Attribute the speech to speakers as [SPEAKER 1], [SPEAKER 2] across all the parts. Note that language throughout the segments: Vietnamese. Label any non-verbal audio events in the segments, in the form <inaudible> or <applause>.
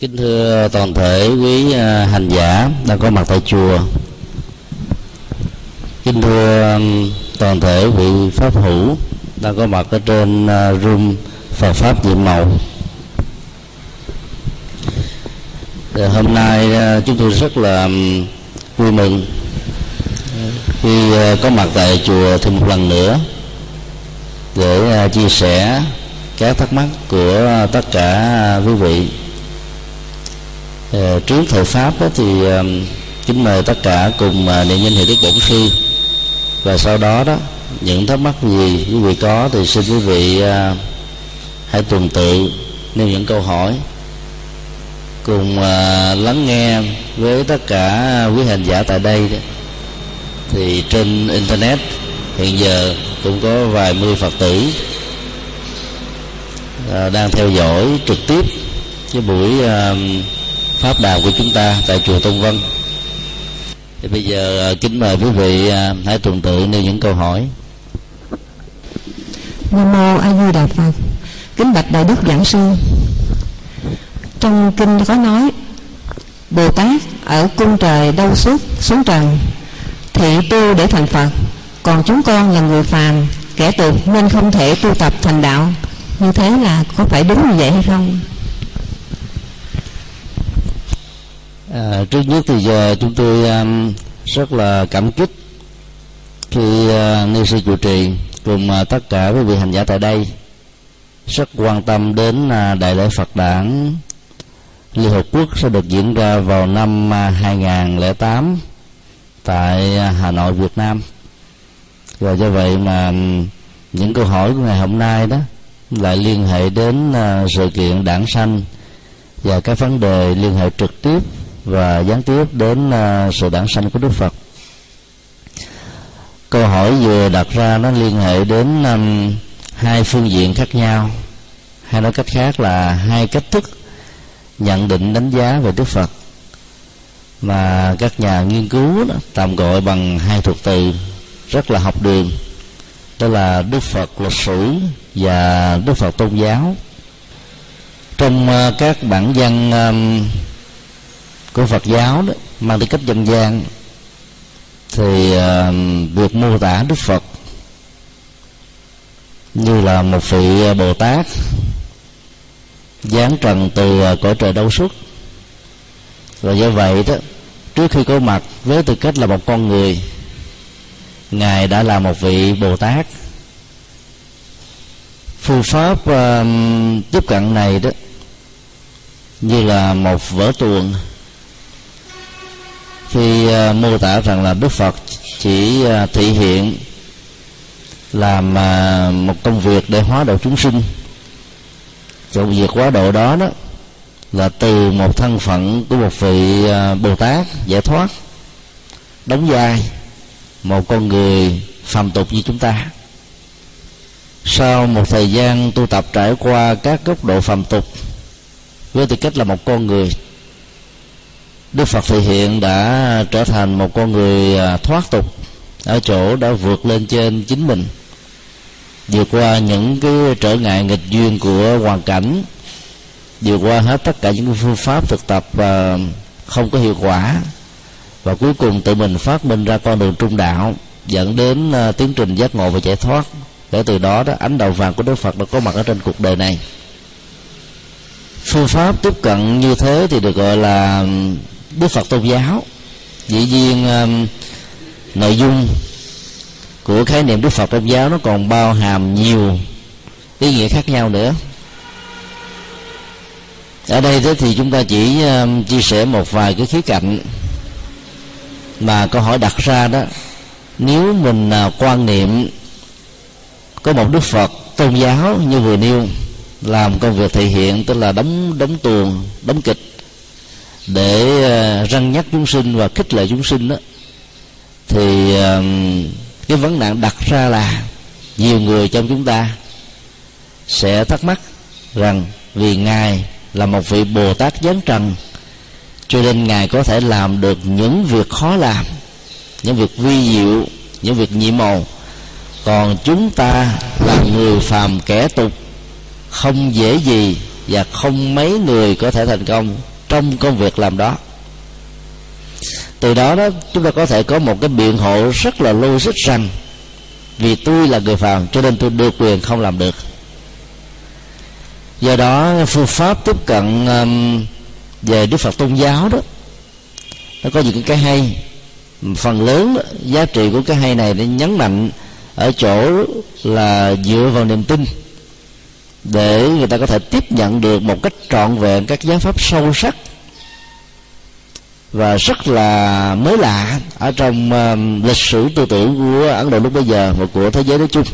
[SPEAKER 1] kính thưa toàn thể quý à, hành giả đang có mặt tại chùa. Kính thưa toàn thể vị pháp hữu đang có mặt ở trên à, room Phật pháp nhiệm màu. Thì hôm nay à, chúng tôi rất là vui mừng khi có mặt tại chùa thêm một lần nữa để chia sẻ các thắc mắc của tất cả quý vị. Ờ, trước thời pháp thì kính mời tất cả cùng ờ, niệm danh hiệu đức bổn sư. Và sau đó đó, những thắc mắc gì quý vị có thì xin quý vị ờ, hãy tuần tự nêu những câu hỏi. Cùng lắng nghe với tất cả quý hành giả tại đây thì trên internet, hiện giờ cũng có vài mươi phật tử đang theo dõi trực tiếp cái buổi pháp đàm của chúng ta tại chùa Tôn Vân. Thì bây giờ à, kính mời quý vị à, hãy tuần tự nêu những câu hỏi.
[SPEAKER 2] Nam mô a di đà phật. Kính bạch đại đức giảng sư. Trong kinh có nói, bồ tát ở cung trời đâu suốt xuống trần, thị tu để thành phật, còn chúng con là người phàm, kẻ tục nên không thể tu tập thành đạo. Như thế là có phải đúng như vậy hay không?
[SPEAKER 1] À, trước nhất thì giờ chúng tôi um, rất là cảm kích khi uh, ni sư chủ trì cùng uh, tất cả quý vị hành giả tại đây. Rất quan tâm đến uh, đại lễ Phật đản Liên Hợp Quốc sẽ được diễn ra vào năm 2008 tại tại Hà Nội Việt Nam. Và do vậy mà những câu hỏi của ngày hôm nay đó lại liên hệ đến sự kiện đảng sanh và các vấn đề liên hệ trực tiếp và gián tiếp đến à, sự đản sanh của Đức Phật. Câu hỏi vừa đặt ra nó liên hệ đến um, hai phương diện khác nhau. Hay nói cách khác là hai cách thức nhận định đánh giá về đức phật mà các nhà nghiên cứu đó, tạm gọi bằng hai thuật từ rất là học đường. Đó là đức phật lịch sử và đức phật tôn giáo. Trong uh, các bản văn um, của phật giáo đó mang tính cách dân gian thì uh, việc mô tả đức phật như là một vị bồ tát giáng trần từ ờ, cõi trời đâu xuất và do vậy đó trước khi có mặt với tư cách là một con người ngài đã là một vị bồ tát. Phương pháp uh, tiếp cận này đó như là một vở tuồng khi uh, mô tả rằng là đức phật chỉ uh, thể hiện làm uh, một công việc để hóa độ chúng sinh. Công việc hóa độ đó đó là từ một thân phận của một vị uh, bồ tát giải thoát đóng vai một con người phàm tục như chúng ta. Sau một thời gian tu tập trải qua các góc độ phàm tục với tư cách là một con người đức phật thể hiện đã trở thành một con người à, thoát tục, ở chỗ đã vượt lên trên chính mình. Vượt qua những cái trở ngại nghịch duyên của hoàn cảnh, vượt qua hết tất cả những phương pháp thực tập và không có hiệu quả, và cuối cùng tự mình phát minh ra con đường trung đạo, dẫn đến à, tiến trình giác ngộ và giải thoát. Để từ đó đó, ánh đầu vàng của đức phật đã có mặt ở trên cuộc đời này. Phương pháp tiếp cận như thế thì được gọi là đức phật tôn giáo. Dĩ nhiên um, nội dung của khái niệm đức phật tôn giáo nó còn bao hàm nhiều ý nghĩa khác nhau nữa. Ở đây đó thì chúng ta chỉ um, chia sẻ một vài cái khía cạnh mà câu hỏi đặt ra đó. Nếu mình uh, quan niệm có một đức phật tôn giáo như vừa nêu làm công việc thể hiện tức là đóng đóng tuồng đóng kịch để ờ, răng nhắc chúng sinh và khích lệ chúng sinh đó, thì ờ, cái vấn nạn đặt ra là nhiều người trong chúng ta sẽ thắc mắc rằng vì ngài là một vị bồ tát giáng trần, cho nên ngài có thể làm được những việc khó làm, những việc vi diệu, những việc nhiệm màu. Còn chúng ta là người phàm kẻ tục, không dễ gì và không mấy người có thể thành công trong công việc làm đó. Từ đó đó chúng ta có thể có một cái biện hộ rất là logic rằng vì tôi là người phàm cho nên tôi được quyền không làm được. Do đó phương pháp tiếp cận um, về đức phật tôn giáo đó nó có những cái hay. Phần lớn đó, giá trị của cái hay này để nhấn mạnh ở chỗ là dựa vào niềm tin để người ta có thể tiếp nhận được một cách trọn vẹn các giáo pháp sâu sắc và rất là mới lạ ở trong uh, lịch sử tư tưởng của Ấn Độ lúc bây giờ và của thế giới nói chung.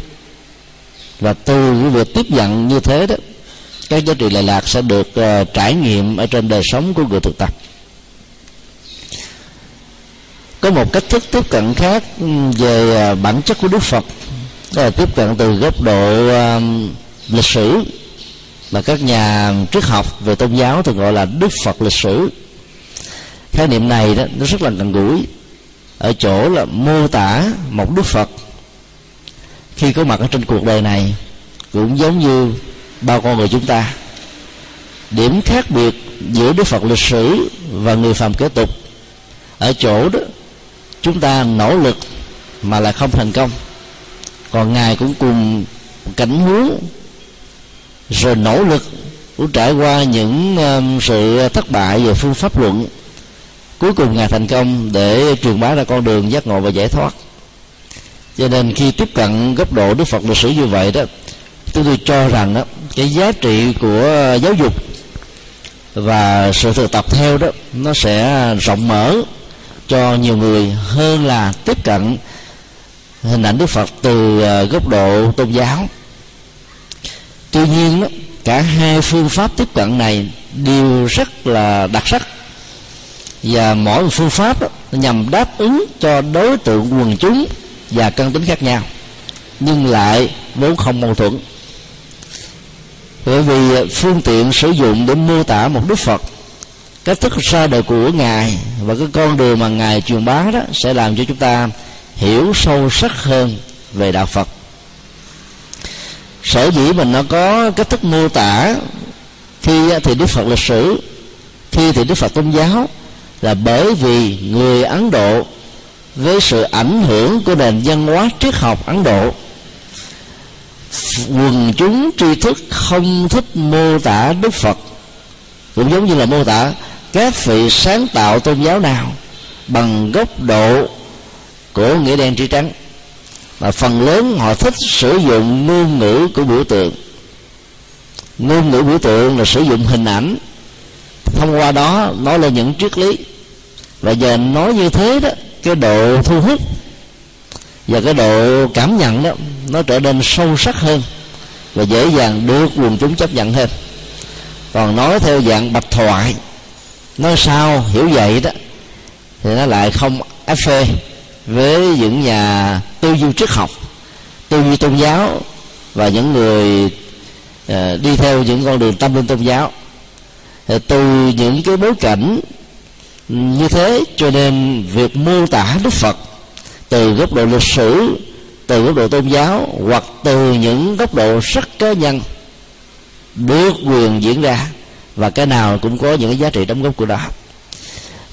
[SPEAKER 1] Và từ cái việc tiếp nhận như thế đó các giá trị lệ lạc sẽ được uh, trải nghiệm ở trên đời sống của người thực tập. Có một cách thức tiếp cận khác ừ, về uh, bản chất của Đức Phật. Đó là tiếp cận từ góc độ uh, lịch sử mà các nhà triết học về tôn giáo thường gọi là Đức Phật lịch sử. Khái niệm này đó, nó rất là gần gũi. Ở chỗ là mô tả một đức phật. Khi có mặt ở trên cuộc đời này, cũng giống như bao con người chúng ta. Điểm khác biệt giữa đức phật lịch sử và người phàm kế tục. Ở chỗ đó, chúng ta nỗ lực mà lại không thành công. Còn ngài cũng cùng cảnh huống rồi nỗ lực cũng trải qua những um, sự thất bại về phương pháp luận cuối cùng ngài thành công để truyền bá ra con đường giác ngộ và giải thoát. Cho nên khi tiếp cận góc độ đức phật lịch sử như vậy đó tôi, tôi cho rằng đó cái giá trị của giáo dục và sự thực tập theo đó nó sẽ rộng mở cho nhiều người hơn là tiếp cận hình ảnh đức phật từ ờ, góc độ tôn giáo tuy nhiên đó, cả hai phương pháp tiếp cận này đều rất là đặc sắc. Và mỗi phương pháp đó, nhằm đáp ứng cho đối tượng quần chúng và căn tính khác nhau nhưng lại vốn không mâu thuẫn. Bởi vì phương tiện sử dụng để mô tả một đức phật cách thức ra đời của ngài và cái con đường mà ngài truyền bá đó sẽ làm cho chúng ta hiểu sâu sắc hơn về đạo phật sở dĩ mình nó có cách thức mô tả khi thì đức phật lịch sử khi thì đức phật tôn giáo, là bởi vì người ấn độ với sự ảnh hưởng của nền văn hóa triết học ấn độ, quần chúng tri thức không thích mô tả đức phật. Cũng giống như là mô tả các vị sáng tạo tôn giáo nào bằng góc độ của nghĩa đen tri trắng và phần lớn họ thích sử dụng ngôn ngữ của biểu tượng. Ngôn ngữ biểu tượng là sử dụng hình ảnh. Thông qua đó nói lên những triết lý. Và giờ nói như thế đó, cái độ thu hút và cái độ cảm nhận đó, nó trở nên sâu sắc hơn và dễ dàng được quần chúng chấp nhận hơn. Còn nói theo dạng bạch thoại, nói sao hiểu vậy đó, thì nó lại không áp phê với những nhà tư duy triết học tư duy tôn giáo và những người uh, đi theo những con đường tâm linh tôn giáo ờ, từ những cái bối cảnh như thế cho nên việc mô tả đức phật từ góc độ lịch sử từ góc độ tôn giáo hoặc từ những góc độ rất cá nhân được quyền diễn ra và cái nào cũng có những cái giá trị đóng góp của nó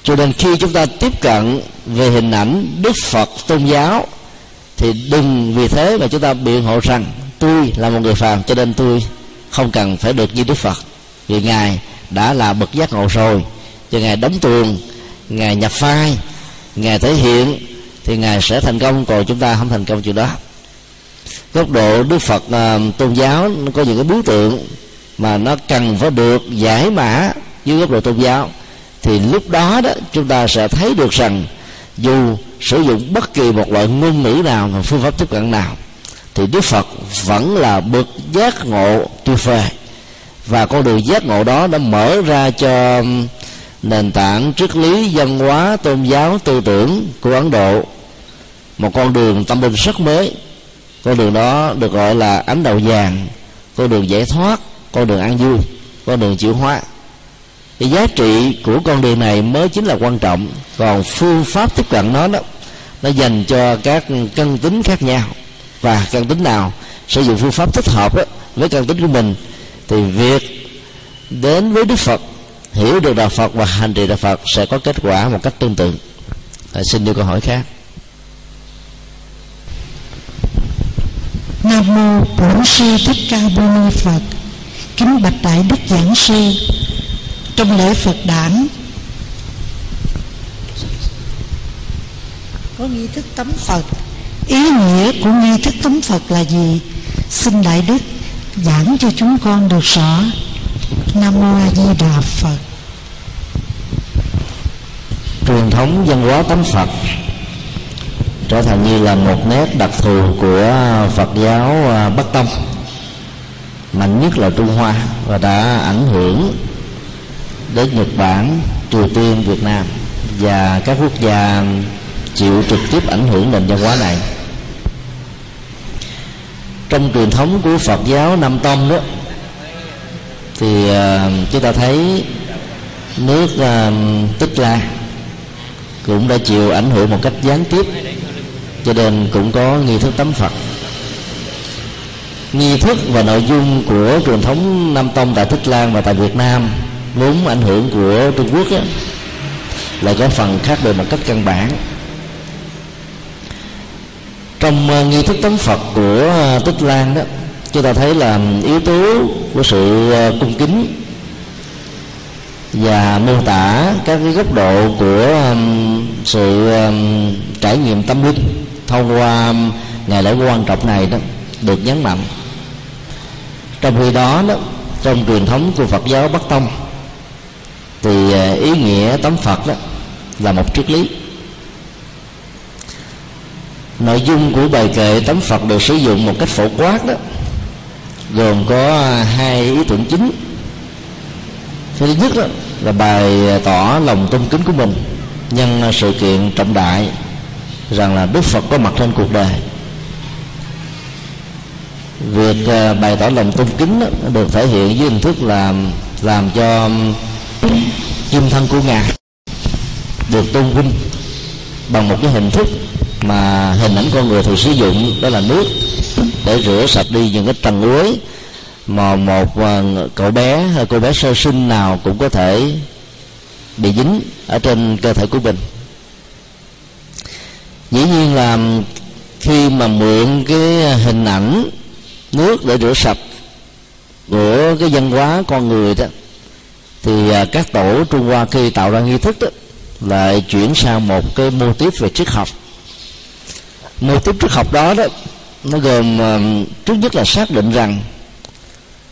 [SPEAKER 1] cho nên khi chúng ta tiếp cận về hình ảnh đức phật tôn giáo thì đừng vì thế mà chúng ta biện hộ rằng tôi là một người phàm cho nên tôi không cần phải được như đức phật. Vì ngài đã là bậc giác ngộ rồi. Cho ngài đóng tuồng ngài nhập phai ngài thể hiện thì ngài sẽ thành công. Còn chúng ta không thành công chuyện đó. Góc độ đức phật uh, tôn giáo nó có những cái biểu tượng mà nó cần phải được giải mã dưới góc độ tôn giáo thì lúc đó đó, chúng ta sẽ thấy được rằng dù sử dụng bất kỳ một loại ngôn ngữ nào và phương pháp tiếp cận nào, thì đức phật vẫn là bậc giác ngộ tuyệt vời. Và con đường giác ngộ đó đã mở ra cho nền tảng triết lý văn hóa tôn giáo tư tưởng của ấn độ. Một con đường tâm linh rất mới. Con đường đó được gọi là ánh đầu vàng con đường giải thoát, con đường an vui, con đường chịu hóa thì giá trị của con đường này mới chính là quan trọng. Còn phương pháp tiếp cận nó đó nó dành cho các căn tính khác nhau. Và căn tính nào sử dụng phương pháp thích hợp đó, với căn tính của mình thì việc đến với đức phật hiểu được đạo phật và hành trì đạo phật sẽ có kết quả một cách tương tự. À, xin đưa câu hỏi khác.
[SPEAKER 3] Nam mô bổn sư thích ca mâu ni phật. Kính bạch đại đức giảng sư trong lễ phật đản. Có nghi thức tắm phật. Ý nghĩa của nghi thức tắm phật là gì? Xin đại đức giảng cho chúng con được rõ. Nam mô a di đà phật.
[SPEAKER 1] Truyền thống văn hóa tắm phật trở thành như là một nét đặc thù của phật giáo bắc tông mạnh nhất là trung hoa và đã ảnh hưởng đến nhật bản triều tiên việt nam và các quốc gia chịu trực tiếp ảnh hưởng nền văn hóa này. Trong truyền thống của phật giáo nam tông đó thì uh, chúng ta thấy nước uh, tích la cũng đã chịu ảnh hưởng một cách gián tiếp cho nên cũng có nghi thức tắm phật. Nghi thức và nội dung của truyền thống nam tông tại tích lan và tại việt nam vốn ảnh hưởng của trung quốc á, là có phần khác biệt một cách căn bản. Trong uh, nghi thức tắm phật của uh, tích lan đó chúng ta thấy là yếu tố của sự uh, cung kính và mô tả các cái góc độ của um, sự um, trải nghiệm tâm linh thông qua um, ngày lễ quan trọng này đó được nhấn mạnh. Trong khi đó đó trong truyền thống của Phật giáo Bắc Tông thì ờ, ý nghĩa tấm Phật đó là một triết lý. Nội dung của bài kệ tấm Phật được sử dụng một cách phổ quát đó gồm có ờ, hai ý tưởng chính. Thứ nhất đó là bài tỏ lòng tôn kính của mình nhân sự kiện trọng đại rằng là đức phật có mặt trên cuộc đời. Việc ờ, bày tỏ lòng tôn kính đó, được thể hiện với hình thức là làm cho dung thân của ngài được tôn vinh bằng một cái hình thức mà hình ảnh con người thường sử dụng, đó là nước, để rửa sạch đi những cái trần uế mà một à, cậu bé hay cô bé sơ sinh nào cũng có thể bị dính ở trên cơ thể của mình. Dĩ nhiên là khi mà mượn cái hình ảnh nước để rửa sạch của cái văn hóa con người đó thì à, các tổ trung hoa khi tạo ra nghi thức đó lại chuyển sang một cái mô tiếp về triết học. Mô tiếp triết học đó đó nó gồm à, trước nhất là xác định rằng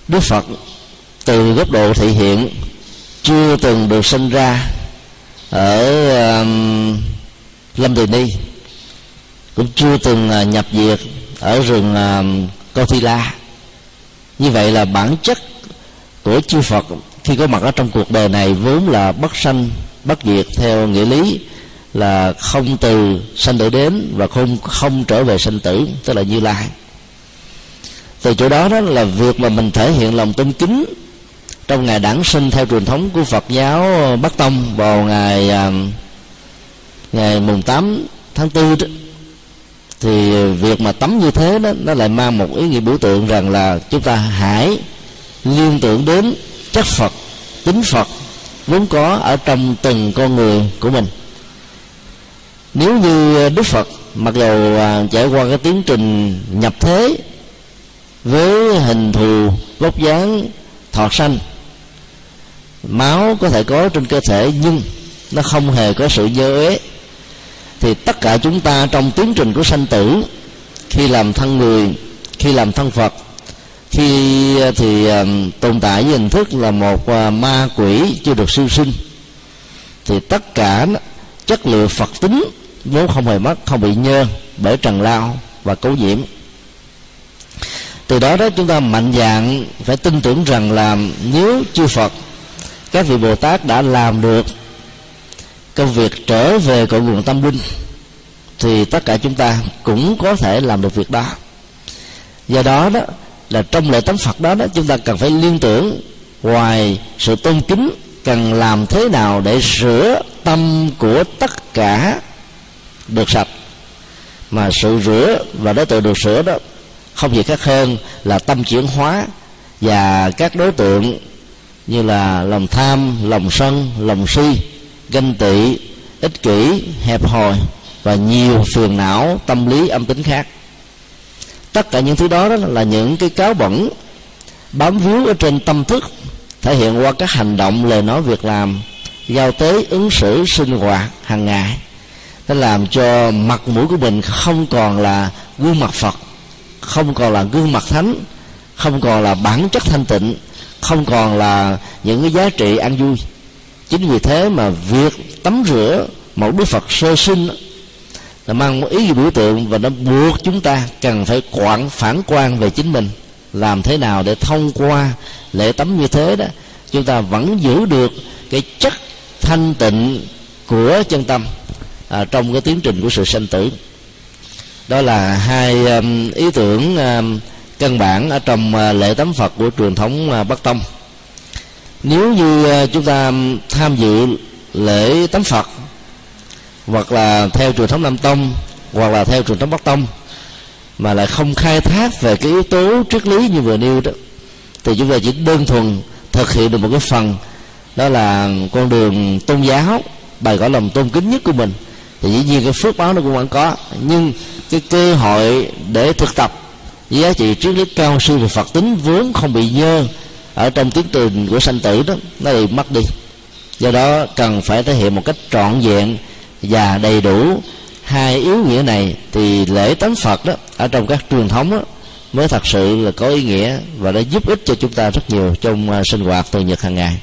[SPEAKER 1] đức phật từ góc độ thị hiện chưa từng được sinh ra ở um, lâm tỳ ni cũng chưa từng uh, nhập diệt ở rừng uh, câu thi la. Như vậy là bản chất của chư phật khi có mặt ở trong cuộc đời này vốn là bất sanh bất diệt theo nghĩa lý là không từ sanh tử đến và không không trở về sanh tử tức là như lai. Từ chỗ đó đó là việc mà mình thể hiện lòng tôn kính trong ngày đản sinh theo truyền thống của Phật giáo Bắc Tông vào ngày à, ngày mùng 8 tháng 4 đó, thì việc mà tắm như thế đó nó lại mang một ý nghĩa biểu tượng rằng là chúng ta hãy liên tưởng đến chất Phật tính Phật vốn có ở trong từng con người của mình. Nếu như Đức Phật mặc dù à, trải qua cái tiến trình nhập thế với hình thù, vóc dáng, thọ sanh, máu có thể có trên cơ thể nhưng nó không hề có sự dơ uế, thì tất cả chúng ta trong tiến trình của sanh tử, khi làm thân người, khi làm thân phật khi ờ, thì ờ, tồn tại với hình thức là một ờ, ma quỷ chưa được siêu sinh, thì tất cả chất liệu phật tính vốn không hề mất, không bị nhơ bởi trần lao và cấu nhiễm. Từ đó đó chúng ta mạnh dạng phải tin tưởng rằng là nếu chư phật, các vị bồ tát đã làm được công việc trở về cội nguồn tâm linh, thì tất cả chúng ta cũng có thể làm được việc đó. Do đó đó là trong lễ tắm phật đó đó, chúng ta cần phải liên tưởng ngoài sự tôn kính cần làm thế nào để rửa tâm của tất cả được sạch. Mà sự rửa và đối tượng được sửa đó không gì khác hơn là tâm chuyển hóa và các đối tượng như là lòng tham, lòng sân, lòng si, ganh tị, ích kỷ, hẹp hòi và nhiều phiền não tâm lý âm tính khác tất cả những thứ đó, đó là những cái cáo bẩn bám víu ở trên tâm thức thể hiện qua các hành động lời nói việc làm giao tế ứng xử sinh hoạt hàng ngày. Nó làm cho mặt mũi của mình không còn là gương mặt phật không còn là gương mặt thánh không còn là bản chất thanh tịnh không còn là những cái giá trị an vui. Chính vì thế mà việc tắm rửa một đức phật sơ sinh nó mang một ý nghĩa biểu tượng và nó buộc chúng ta cần phải quản phản quan về chính mình. Làm thế nào để thông qua lễ tắm như thế đó chúng ta vẫn giữ được cái chất thanh tịnh của chân tâm à, trong cái tiến trình của sự sanh tử. Đó là hai um, ý tưởng um, căn bản ở trong uh, lễ tắm phật của truyền thống uh, bắc tông. Nếu như uh, chúng ta um, tham dự lễ tắm phật hoặc là theo truyền thống nam tông, hoặc là theo truyền thống bắc tông, mà lại không khai thác về cái yếu tố triết lý như vừa nêu đó, thì chúng ta chỉ đơn thuần thực hiện được một cái phần, đó là con đường tôn giáo bày tỏ lòng tôn kính nhất của mình. Thì dĩ nhiên cái phước báo nó cũng vẫn có, nhưng cái cơ hội để thực tập giá trị triết lý cao siêu về phật tính vốn không bị nhơ ở trong tiến trình của sanh tử đó, nó bị mất đi. Do đó cần phải thể hiện một cách trọn vẹn và đầy đủ hai yếu nghĩa này thì lễ tánh phật đó ở trong các truyền thống đó, mới thật sự là có ý nghĩa và nó giúp ích cho chúng ta rất nhiều trong à, sinh hoạt thường nhật hàng ngày.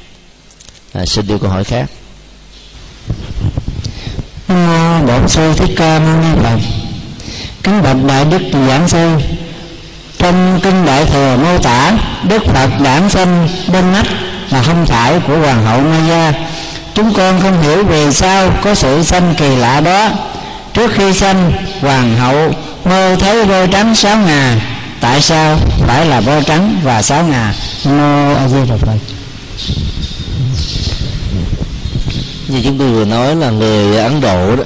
[SPEAKER 1] À, xin đưa câu hỏi khác.
[SPEAKER 4] Bổn sư thích ca mâu ni phật. Kính bạch đại đức giảng sư trong kinh đại thừa mô tả đức phật đản sinh bên nách là không phải của hoàng hậu maya chúng con không hiểu vì sao có sự sanh kỳ lạ đó. Trước khi sanh, hoàng hậu mơ thấy voi trắng sáu ngà. Tại sao? Phải là voi trắng và sáu ngà. Mô a di đà phật.
[SPEAKER 1] Như chúng tôi vừa nói là người ấn độ đó,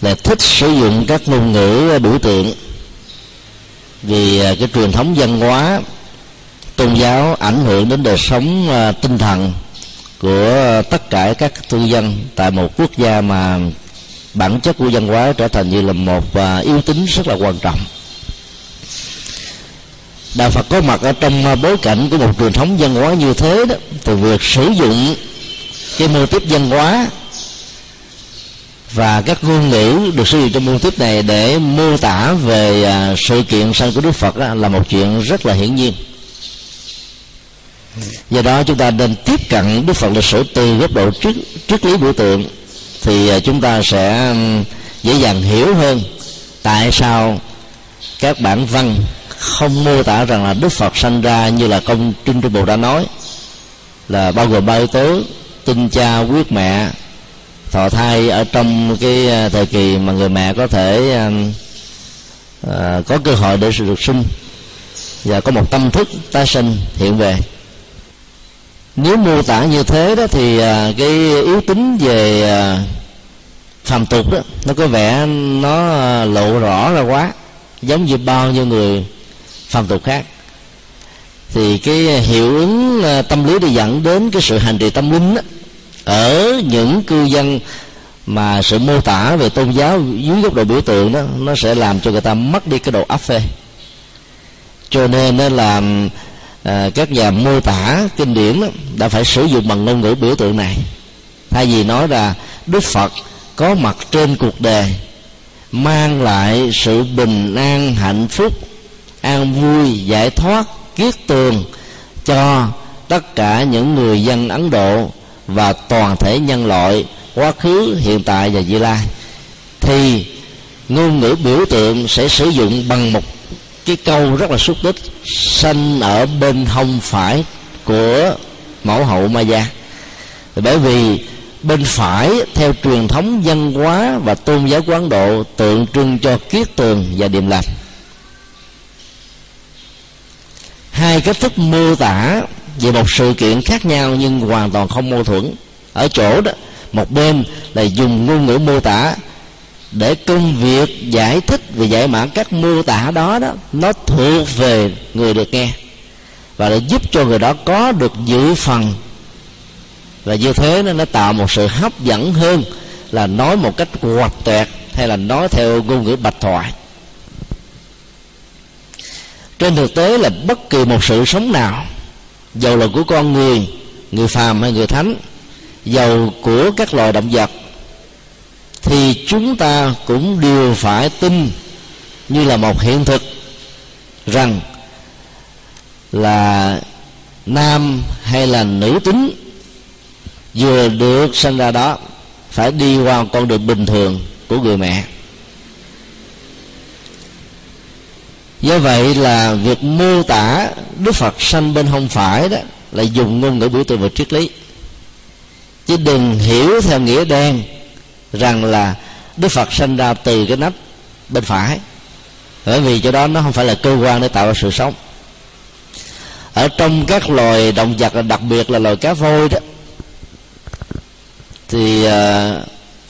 [SPEAKER 1] là thích sử dụng các ngôn ngữ biểu tượng. Vì à, cái truyền thống văn hóa, tôn giáo ảnh hưởng đến đời sống à, tinh thần của tất cả các thương dân tại một quốc gia mà bản chất của văn hóa trở thành như là một à, yếu tính rất là quan trọng. Đạo phật có mặt ở trong à, bối cảnh của một truyền thống văn hóa như thế đó thì việc sử dụng cái mô tiếp văn hóa và các ngôn ngữ được sử dụng trong mô tiếp này để mô tả về à, sự kiện sanh của đức phật là một chuyện rất là hiển nhiên do đó chúng ta nên tiếp cận đức phật lịch sử từ góc độ trước triết lý biểu tượng thì à, chúng ta sẽ dễ dàng hiểu hơn tại sao các bản văn không mô tả rằng là đức phật sanh ra như là công trinh trung bộ đã nói là bao gồm ba yếu tố tinh cha quyết mẹ thọ thai ở trong cái à, thời kỳ mà người mẹ có thể à, có cơ hội để được sinh và có một tâm thức tái sinh hiện về nếu mô tả như thế đó thì à, cái yếu tính về à, phàm tục đó nó có vẻ nó à, lộ rõ ra quá giống như bao nhiêu người phàm tục khác. Thì cái hiệu ứng tâm lý để dẫn đến cái sự hành trì tâm linh đó, ở những cư dân mà sự mô tả về tôn giáo dưới góc độ biểu tượng đó nó sẽ làm cho người ta mất đi cái độ áp phê. Cho nên nó làm à, các nhà mô tả kinh điển đó, đã phải sử dụng bằng ngôn ngữ biểu tượng này. Thay vì nói là đức phật có mặt trên cuộc đời mang lại sự bình an hạnh phúc an vui giải thoát kiết tường cho tất cả những người dân ấn độ và toàn thể nhân loại quá khứ hiện tại và vị lai thì ngôn ngữ biểu tượng sẽ sử dụng bằng một cái câu rất là xúc tích, sanh ở bên hông phải của mẫu hậu Maya bởi vì bên phải, theo truyền thống văn hóa và tôn giáo của Ấn Độ, tượng trưng cho kiết tường và điềm lành. Hai cách thức mô tả về một sự kiện khác nhau nhưng hoàn toàn không mâu thuẫn. Ở chỗ đó, một bên là dùng ngôn ngữ mô tả để công việc giải thích và giải mã các mô tả đó đó nó thuộc về người được nghe. Và để giúp cho người đó có được dự phần. Và như thế nó, nó tạo một sự hấp dẫn hơn là nói một cách quạch tuyệt hay là nói theo ngôn ngữ bạch thoại. Trên thực tế là bất kỳ một sự sống nào dầu là của con người người phàm hay người thánh dầu của các loài động vật thì chúng ta cũng đều phải tin như là một hiện thực rằng là nam hay là nữ tính vừa được sinh ra đó phải đi qua con đường bình thường của người mẹ. Do vậy là việc mô tả đức phật sanh bên không phải đó là dùng ngôn ngữ biểu tượng và triết lý. Chứ đừng hiểu theo nghĩa đen rằng là đức phật sanh ra từ cái nách bên phải. Bởi vì chỗ đó nó không phải là cơ quan để tạo ra sự sống. Ở trong các loài động vật, đặc biệt là loài cá voi đó, thì à,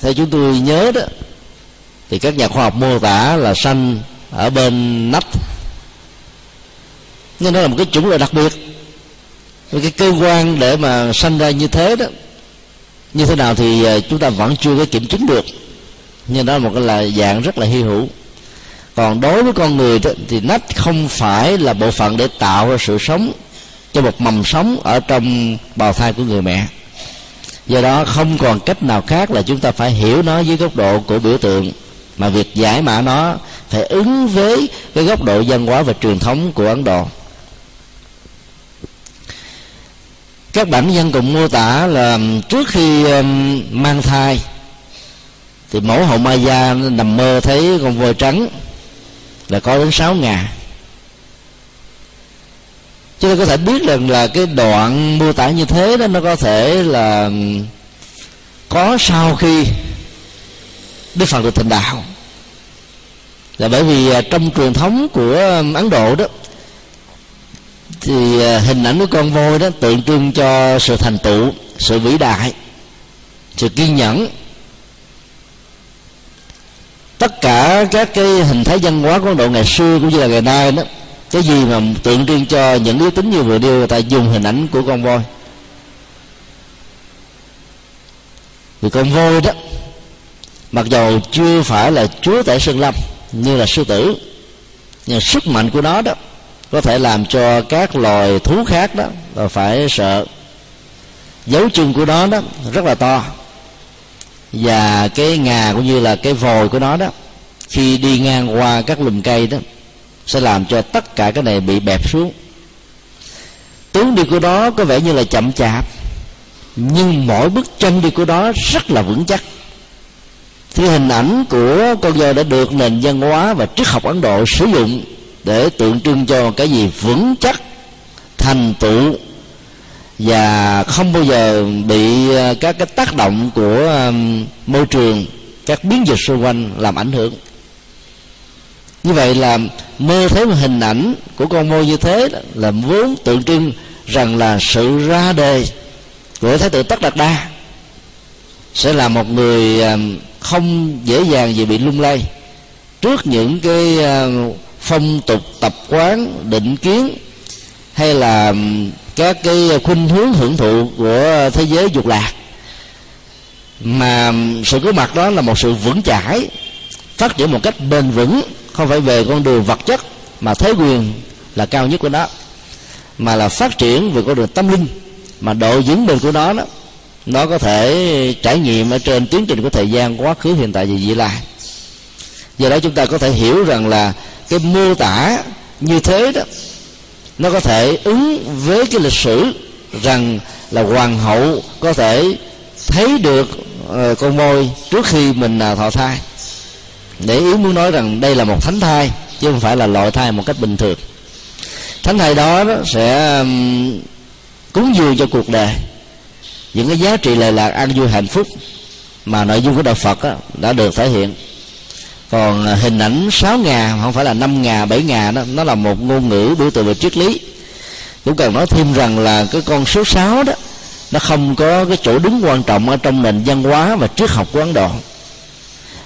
[SPEAKER 1] theo chúng tôi nhớ đó, thì các nhà khoa học mô tả là sanh ở bên nách nhưng nó là một cái chủng loại đặc biệt. Một cái cơ quan để mà sanh ra như thế đó như thế nào thì ờ, chúng ta vẫn chưa có kiểm chứng được. Nhưng đó là một cái là dạng rất là hy hữu. Còn đối với con người đó, thì nách không phải là bộ phận để tạo ra sự sống cho một mầm sống ở trong bào thai của người mẹ. Do đó không còn cách nào khác là chúng ta phải hiểu nó dưới góc độ của biểu tượng. Mà việc giải mã nó phải ứng với cái góc độ văn hóa và truyền thống của ấn độ. Các bản dân cùng mô tả là trước khi mang thai, thì mẫu hậu Maya nằm mơ thấy con voi trắng là có đến sáu ngà. Chúng ta có thể biết rằng là cái đoạn mô tả như thế đó, nó có thể là có sau khi đức phật được thành đạo. Là bởi vì à, trong truyền thống của ấn độ đó thì à, hình ảnh của con voi đó tượng trưng cho sự thành tựu, sự vĩ đại, sự kiên nhẫn. Tất cả các cái hình thái văn hóa của độ ngày xưa cũng như là ngày nay đó, cái gì mà tượng trưng cho những yếu tính như vừa nêu, người ta dùng hình ảnh của con voi. Thì con voi đó, mặc dầu chưa phải là chúa tể sơn lâm như là sư tử, nhưng sức mạnh của nó đó có thể làm cho các loài thú khác đó, là phải sợ. Dấu chân của nó đó, rất là to. Và cái ngà cũng như là cái vòi của nó đó, khi đi ngang qua các lùm cây đó, sẽ làm cho tất cả cái này bị bẹp xuống. Tướng đi của nó có vẻ như là chậm chạp, nhưng mỗi bước chân đi của nó rất là vững chắc. Thì hình ảnh của con voi đã được nền văn hóa và triết học ấn độ sử dụng để tượng trưng cho cái gì vững chắc, thành tựu và không bao giờ bị à, các cái tác động của à, môi trường, các biến dịch xung quanh làm ảnh hưởng. Như vậy là mơ thấy một hình ảnh của con môi như thế là vốn tượng trưng rằng là sự ra đề của thái tử tất đạt đa sẽ là một người à, không dễ dàng gì bị lung lay. Trước những cái phong tục tập quán, định kiến, hay là các cái khuynh hướng hưởng thụ của thế giới dục lạc. Mà sự có mặt đó là một sự vững chãi, phát triển một cách bền vững, không phải về con đường vật chất, mà thế quyền là cao nhất của nó, mà là phát triển về con đường tâm linh, mà độ vững bền của nó đó, nó có thể trải nghiệm ở trên tiến trình của thời gian quá khứ, hiện tại và vị lai. Do đó chúng ta có thể hiểu rằng là cái mô tả như thế đó nó có thể ứng với cái lịch sử rằng là hoàng hậu có thể thấy được uh, con voi trước khi mình uh, thọ thai. Để ý muốn nói rằng đây là một thánh thai chứ không phải là loại thai một cách bình thường. Thánh thai đó, đó sẽ um, cúng dường cho cuộc đời. Những cái giá trị lệ lạc an vui hạnh phúc mà nội dung của đạo Phật đó, đã được thể hiện còn à, hình ảnh sáu ngà không phải là năm ngà, bảy ngà đó nó là một ngôn ngữ biểu tượng về triết lý. Cũng cần nói thêm rằng là cái con số sáu đó, nó không có cái chỗ đứng quan trọng ở trong nền văn hóa và triết học của ấn độ.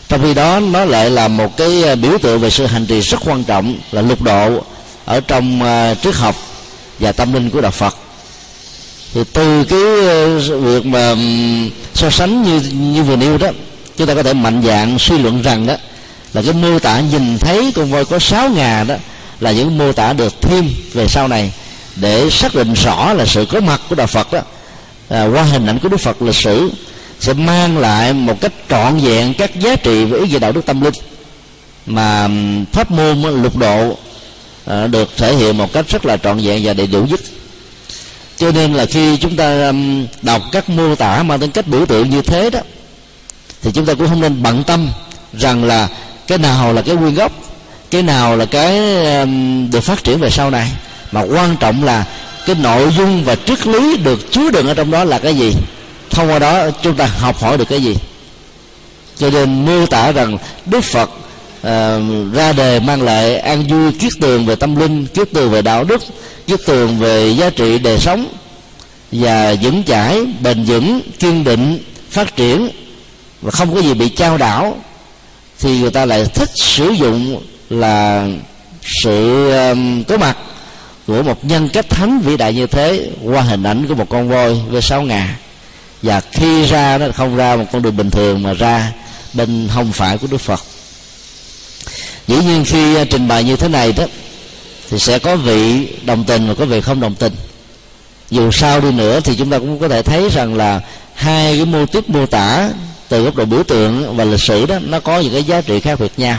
[SPEAKER 1] Trong khi đó, nó lại là một cái à, biểu tượng về sự hành trì rất quan trọng là lục độ ở trong à, triết học và tâm linh của đạo phật. Thì từ cái việc mà so sánh như như vừa nêu đó, chúng ta có thể mạnh dạng suy luận rằng đó là cái mô tả nhìn thấy con voi có sáu ngà đó là những mô tả được thêm về sau này để xác định rõ là sự có mặt của đạo Phật đó. À, qua hình ảnh của Đức Phật lịch sử sẽ mang lại một cách trọn vẹn các giá trị về ý nghĩa đạo đức tâm linh mà pháp môn lục độ à, được thể hiện một cách rất là trọn vẹn và đầy đủ nhất. Cho nên là khi chúng ta đọc các mô tả mang tính cách biểu tượng như thế đó thì chúng ta cũng không nên bận tâm rằng là cái nào là cái nguyên gốc cái nào là cái um, được phát triển về sau này. Mà quan trọng là cái nội dung và triết lý được chứa đựng ở trong đó là cái gì. Thông qua đó chúng ta học hỏi được cái gì. Cho nên mô tả rằng đức phật uh, ra đề mang lại an vui kiết tường về tâm linh kiết tường về đạo đức kiết tường về giá trị đời sống và vững chãi bền vững kiên định phát triển và không có gì bị trao đảo thì người ta lại thích sử dụng là sự um, có mặt của một nhân cách thánh vĩ đại như thế qua hình ảnh của một con voi với sáu ngà. Và khi ra nó không ra một con đường bình thường mà ra bên hông phải của đức phật. Dĩ nhiên khi uh, trình bày như thế này đó thì sẽ có vị đồng tình và có vị không đồng tình. Dù sao đi nữa thì chúng ta cũng có thể thấy rằng là hai cái mô tiếp mô tả từ góc độ biểu tượng và lịch sử đó nó có những cái giá trị khác biệt nhau.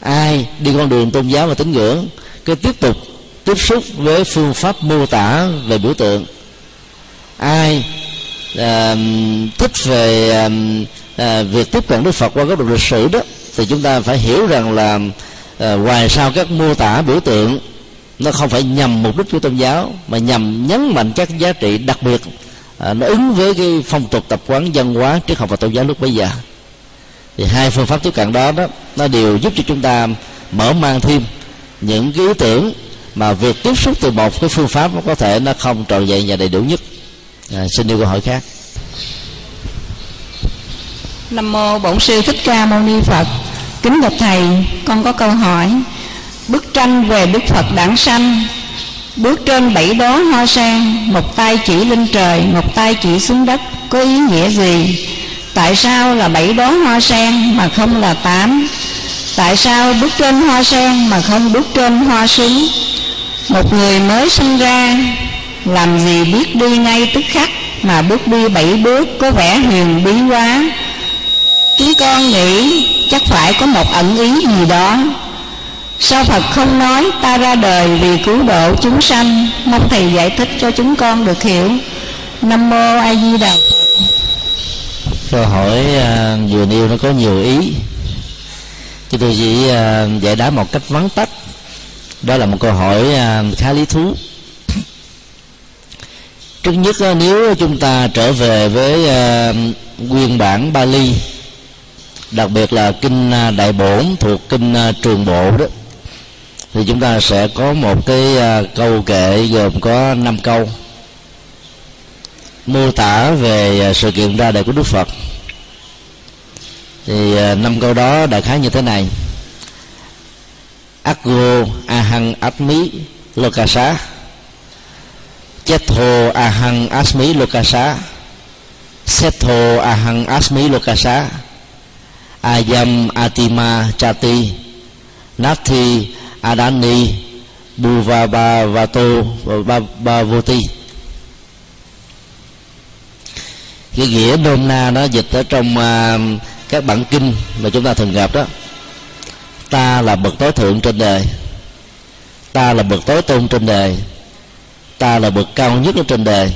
[SPEAKER 1] Ai đi con đường tôn giáo và tín ngưỡng cứ tiếp tục tiếp xúc với phương pháp mô tả về biểu tượng. Ai à, thích về à, à, việc tiếp cận đức phật qua góc độ lịch sử đó thì chúng ta phải hiểu rằng là à, ngoài sau các mô tả biểu tượng nó không phải nhằm mục đích của tôn giáo mà nhằm nhấn mạnh các giá trị đặc biệt à, nó ứng với cái phong tục tập quán văn hóa triết học và tôn giáo lúc bây giờ. Thì hai phương pháp tiếp cận đó đó nó đều giúp cho chúng ta mở mang thêm những cái ý tưởng mà việc tiếp xúc từ một cái phương pháp nó có thể nó không trọn vẹn và đầy đủ nhất. À, xin yêu câu hỏi khác.
[SPEAKER 2] Nam mô bổn sư thích ca mâu ni phật. Kính bạch thầy con có câu hỏi. Bức tranh về đức phật đản sanh bước trên bảy đóa hoa sen, một tay chỉ lên trời, một tay chỉ xuống đất, có ý nghĩa gì? Tại sao là bảy đóa hoa sen mà không là tám? Tại sao bước trên hoa sen mà không bước trên hoa súng một người mới sinh ra, làm gì biết đi ngay tức khắc mà bước đi bảy bước có vẻ huyền bí quá? Chúng con nghĩ chắc phải có một ẩn ý gì đó sao phật không nói ta ra đời vì cứu độ chúng sanh. Mong thầy giải thích cho chúng con được hiểu. Nam mô a di đà phật.
[SPEAKER 1] Câu hỏi uh, vừa nêu nó có nhiều ý. Chứ tôi chỉ uh, giải đáp một cách vắn tắt. Đó là một câu hỏi uh, khá lý thú. Trước nhất uh, nếu chúng ta trở về với uh, nguyên bản Bali đặc biệt là kinh uh, đại bổn thuộc kinh uh, trường bộ đó thì chúng ta sẽ có một cái à, câu kệ gồm có 5 câu. Mô tả về à, sự kiện ra đời của Đức Phật. Thì à, năm câu đó đại khái như thế này. Aggo ahang atmi lokasa Chetho ahang asmi lokasa Setho ahang asmi lokasa Ayam atima chati Nathi Adani Buvavavato Bavoti cái nghĩa nôm na nó dịch ở trong uh, các bản kinh mà chúng ta thường gặp đó. Ta là bậc tối thượng trên đời. Ta là bậc tối tôn trên đời. Ta là bậc cao nhất ở trên đời.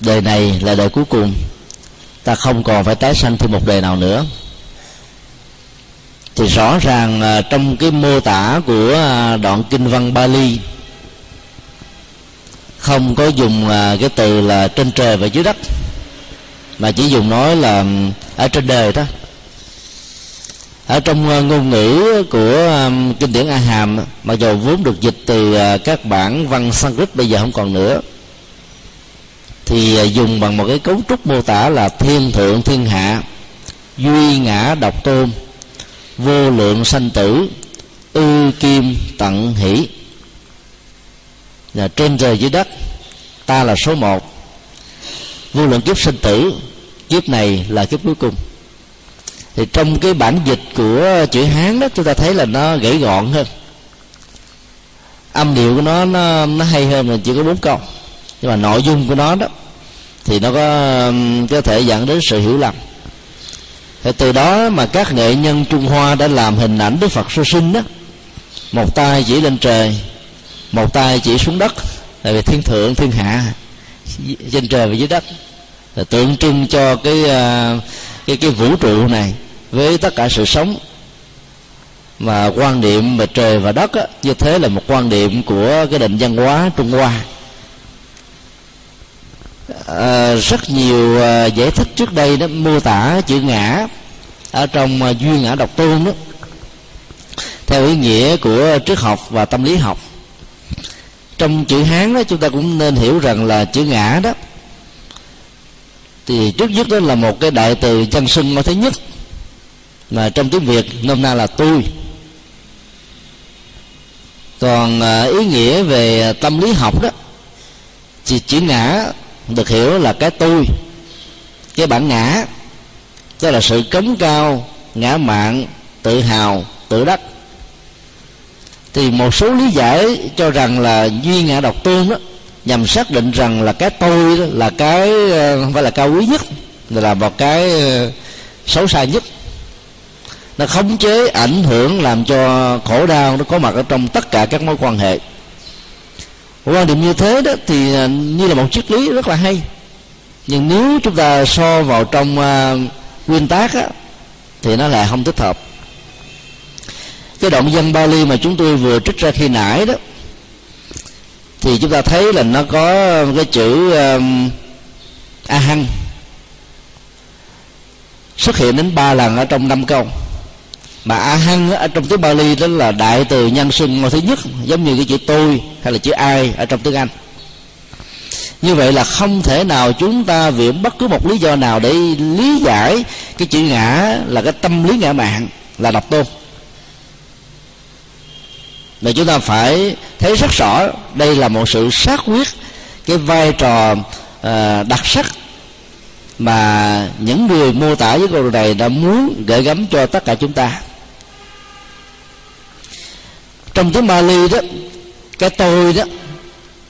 [SPEAKER 1] Đời này là đời cuối cùng. Ta không còn phải tái sanh thêm một đời nào nữa thì rõ ràng trong cái mô tả của à, đoạn kinh văn Bali, không có dùng à, cái từ là trên trời và dưới đất, mà chỉ dùng nói là, ở trên đời đó ở trong à, ngôn ngữ của kinh điển A Hàm mặc dù vốn được dịch từ các bản văn Sanskrit, bây giờ không còn nữa, thì dùng bằng một cái cấu trúc mô tả là thiên thượng, thiên hạ, duy ngã, độc tôn vô lượng sanh tử ư kim tận hỷ. Là trên trời dưới đất ta là số một. Vô lượng kiếp sinh tử kiếp này là kiếp cuối cùng. Thì trong cái bản dịch của chữ hán đó chúng ta thấy là nó gãy gọn hơn. Âm điệu của nó nó, nó hay hơn là chỉ có bốn câu. Nhưng mà nội dung của nó đó thì nó có có thể dẫn đến sự hiểu lầm thì từ đó mà các nghệ nhân trung hoa đã làm hình ảnh đức phật sơ sinh đó. Một tay chỉ lên trời một tay chỉ xuống đất tại vì thiên thượng thiên hạ trên trời và dưới đất. Là tượng trưng cho cái à, cái cái vũ trụ này với tất cả sự sống. Mà quan niệm về trời và đất á, như thế là một quan niệm của cái định văn hóa trung hoa à, rất nhiều à, giải thích trước đây đó mô tả chữ ngã ở trong ờ, à, duyên ngã độc tôn đó. Theo ý nghĩa của triết học và tâm lý học. Trong chữ hán đó chúng ta cũng nên hiểu rằng là chữ ngã đó thì trước nhất đó là một cái đại từ chân sinh ngôi thứ nhất. Mà trong tiếng việt nôm na là tôi. Còn ý nghĩa về tâm lý học đó thì chữ ngã được hiểu là cái tôi, cái bản ngã, tức là sự cống cao, ngã mạn, tự hào, tự đắc. Thì một số lý giải cho rằng là duy ngã độc tôn đó, nhằm xác định rằng là cái tôi đó là cái không phải là cao quý nhất, là một cái ờ, xấu xa nhất. Nó khống chế, ảnh hưởng, làm cho khổ đau nó có mặt ở trong tất cả các mối quan hệ quan điểm như thế đó thì à, như là một triết lý rất là hay. Nhưng nếu chúng ta so vào trong uh, nguyên tác á, thì nó lại không thích hợp. Cái động dân Bali mà chúng tôi vừa trích ra khi nãy đó thì chúng ta thấy là nó có cái chữ um, a hăng. Xuất hiện đến ba lần ở trong năm câu mà a hăng ở trong tiếng Bali đó là đại từ nhân xưng ngôi thứ nhất giống như cái chữ tôi hay là chữ ai ở trong tiếng Anh. Như vậy là không thể nào chúng ta viện bất cứ một lý do nào để lý giải cái chữ ngã là cái tâm lý ngã mạng là độc tôn. Mà chúng ta phải thấy rất rõ đây là một sự xác quyết cái vai trò uh, đặc sắc mà những người mô tả với câu này đã muốn gửi gắm cho tất cả chúng ta trong tiếng Bali đó cái tôi đó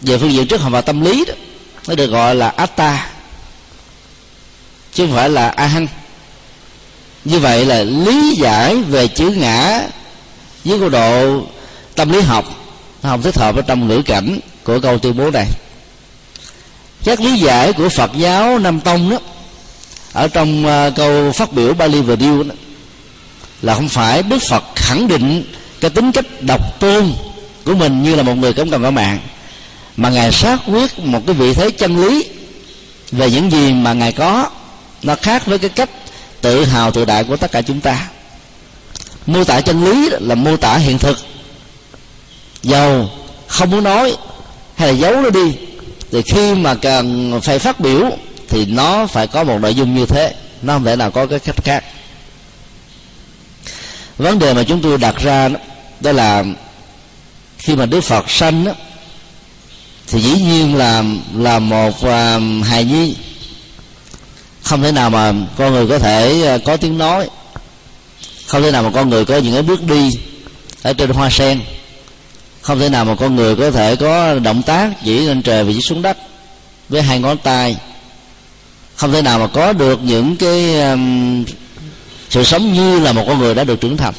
[SPEAKER 1] về phương diện trước học và tâm lý đó nó được gọi là atta chứ không phải là ahang như vậy là lý giải về chữ ngã với góc độ tâm lý học nó không thích hợp ở trong ngữ cảnh của câu tuyên bố này. Các lý giải của phật giáo nam tông đó ở trong uh, câu phát biểu Bali vừa điêu đó là không phải Đức Phật khẳng định cái tính cách độc tôn của mình như là một người không cần có mạng. Mà ngài xác quyết một cái vị thế chân lý về những gì mà ngài có nó khác với cái cách tự hào tự đại của tất cả chúng ta. Mô tả chân lý là mô tả hiện thực. Giàu không muốn nói hay là giấu nó đi thì khi mà cần phải phát biểu thì nó phải có một nội dung như thế nó không thể nào có cái cách khác. Vấn đề mà chúng tôi đặt ra đó, đó là khi mà đức phật sanh đó, thì dĩ nhiên là là một uh, hài nhi. Không thể nào mà con người có thể uh, có tiếng nói. Không thể nào mà con người có những cái bước đi ở trên hoa sen. Không thể nào mà con người có thể có động tác chỉ lên trời và chỉ xuống đất với hai ngón tay. Không thể nào mà có được những cái um, sự sống như là một con người đã được trưởng thành.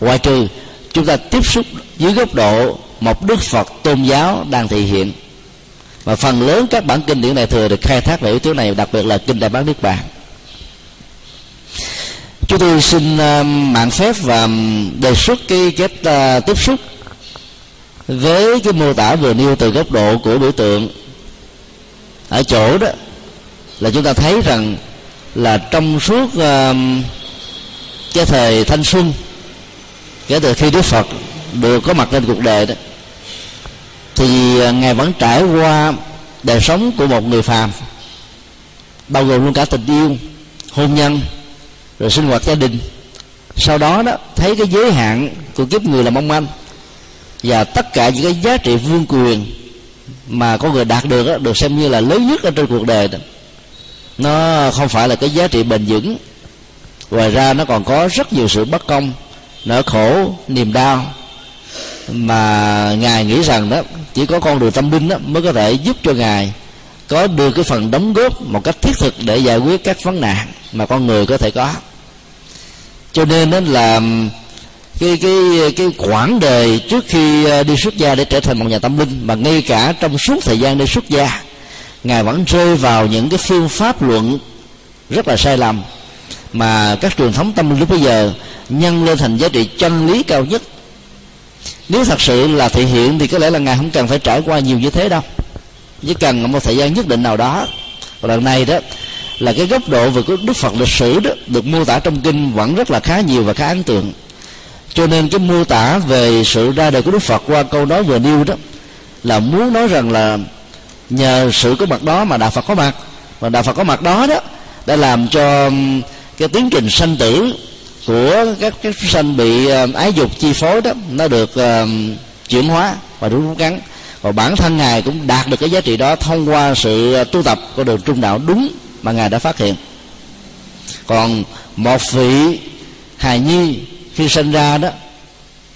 [SPEAKER 1] Ngoài trừ chúng ta tiếp xúc dưới góc độ một đức phật tôn giáo đang thể hiện. Và phần lớn các bản kinh điển này thừa được khai thác về yếu tố này đặc biệt là kinh đại bác nước bàn. Chúng tôi xin uh, mạng phép và đề xuất cái cách uh, tiếp xúc với cái mô tả vừa nêu từ góc độ của biểu tượng. Ở chỗ đó là chúng ta thấy rằng là trong suốt uh, cái thời thanh xuân kể từ khi đức phật được có mặt trên cuộc đời đó thì à, ngài vẫn trải qua đời sống của một người phàm bao gồm luôn cả tình yêu hôn nhân rồi sinh hoạt gia đình. Sau đó đó thấy cái giới hạn của kiếp người là mong manh và tất cả những cái giá trị vương quyền mà con người đạt được đó, được xem như là lớn nhất ở trên cuộc đời đó nó không phải là cái giá trị bền vững. Ngoài ra nó còn có rất nhiều sự bất công nỗi khổ, niềm đau. Mà ngài nghĩ rằng đó, chỉ có con đường tâm linh đó mới có thể giúp cho ngài có được cái phần đóng góp một cách thiết thực để giải quyết các vấn nạn mà con người có thể có. Cho nên đó là cái cái cái quãng đời trước khi ờ, đi xuất gia để trở thành một nhà tâm linh, mà ngay cả trong suốt thời gian đi xuất gia, ngài vẫn rơi vào những cái phương pháp luận rất là sai lầm mà các truyền thống tâm linh lúc bây giờ nhân lên thành giá trị chân lý cao nhất. Nếu thật sự là thể hiện thì có lẽ là ngài không cần phải trải qua nhiều như thế đâu. Chỉ cần một thời gian nhất định nào đó, và lần này đó, là cái góc độ về của đức phật lịch sử đó được mô tả trong kinh vẫn rất là khá nhiều và khá ấn tượng. Cho nên cái mô tả về sự ra đời của đức phật qua câu nói vừa nêu đó là muốn nói rằng là nhờ sự có mặt đó mà đạo phật có mặt. Và đạo phật có mặt đó đó đã làm cho cái tiến trình sanh tử của các cái sanh bị uh, ái dục chi phối đó nó được uh, chuyển hóa và đúng rút ngắn. Và bản thân ngài cũng đạt được cái giá trị đó thông qua sự ờ, tu tập của đường trung đạo đúng mà ngài đã phát hiện. Còn một vị hài nhi khi sinh ra đó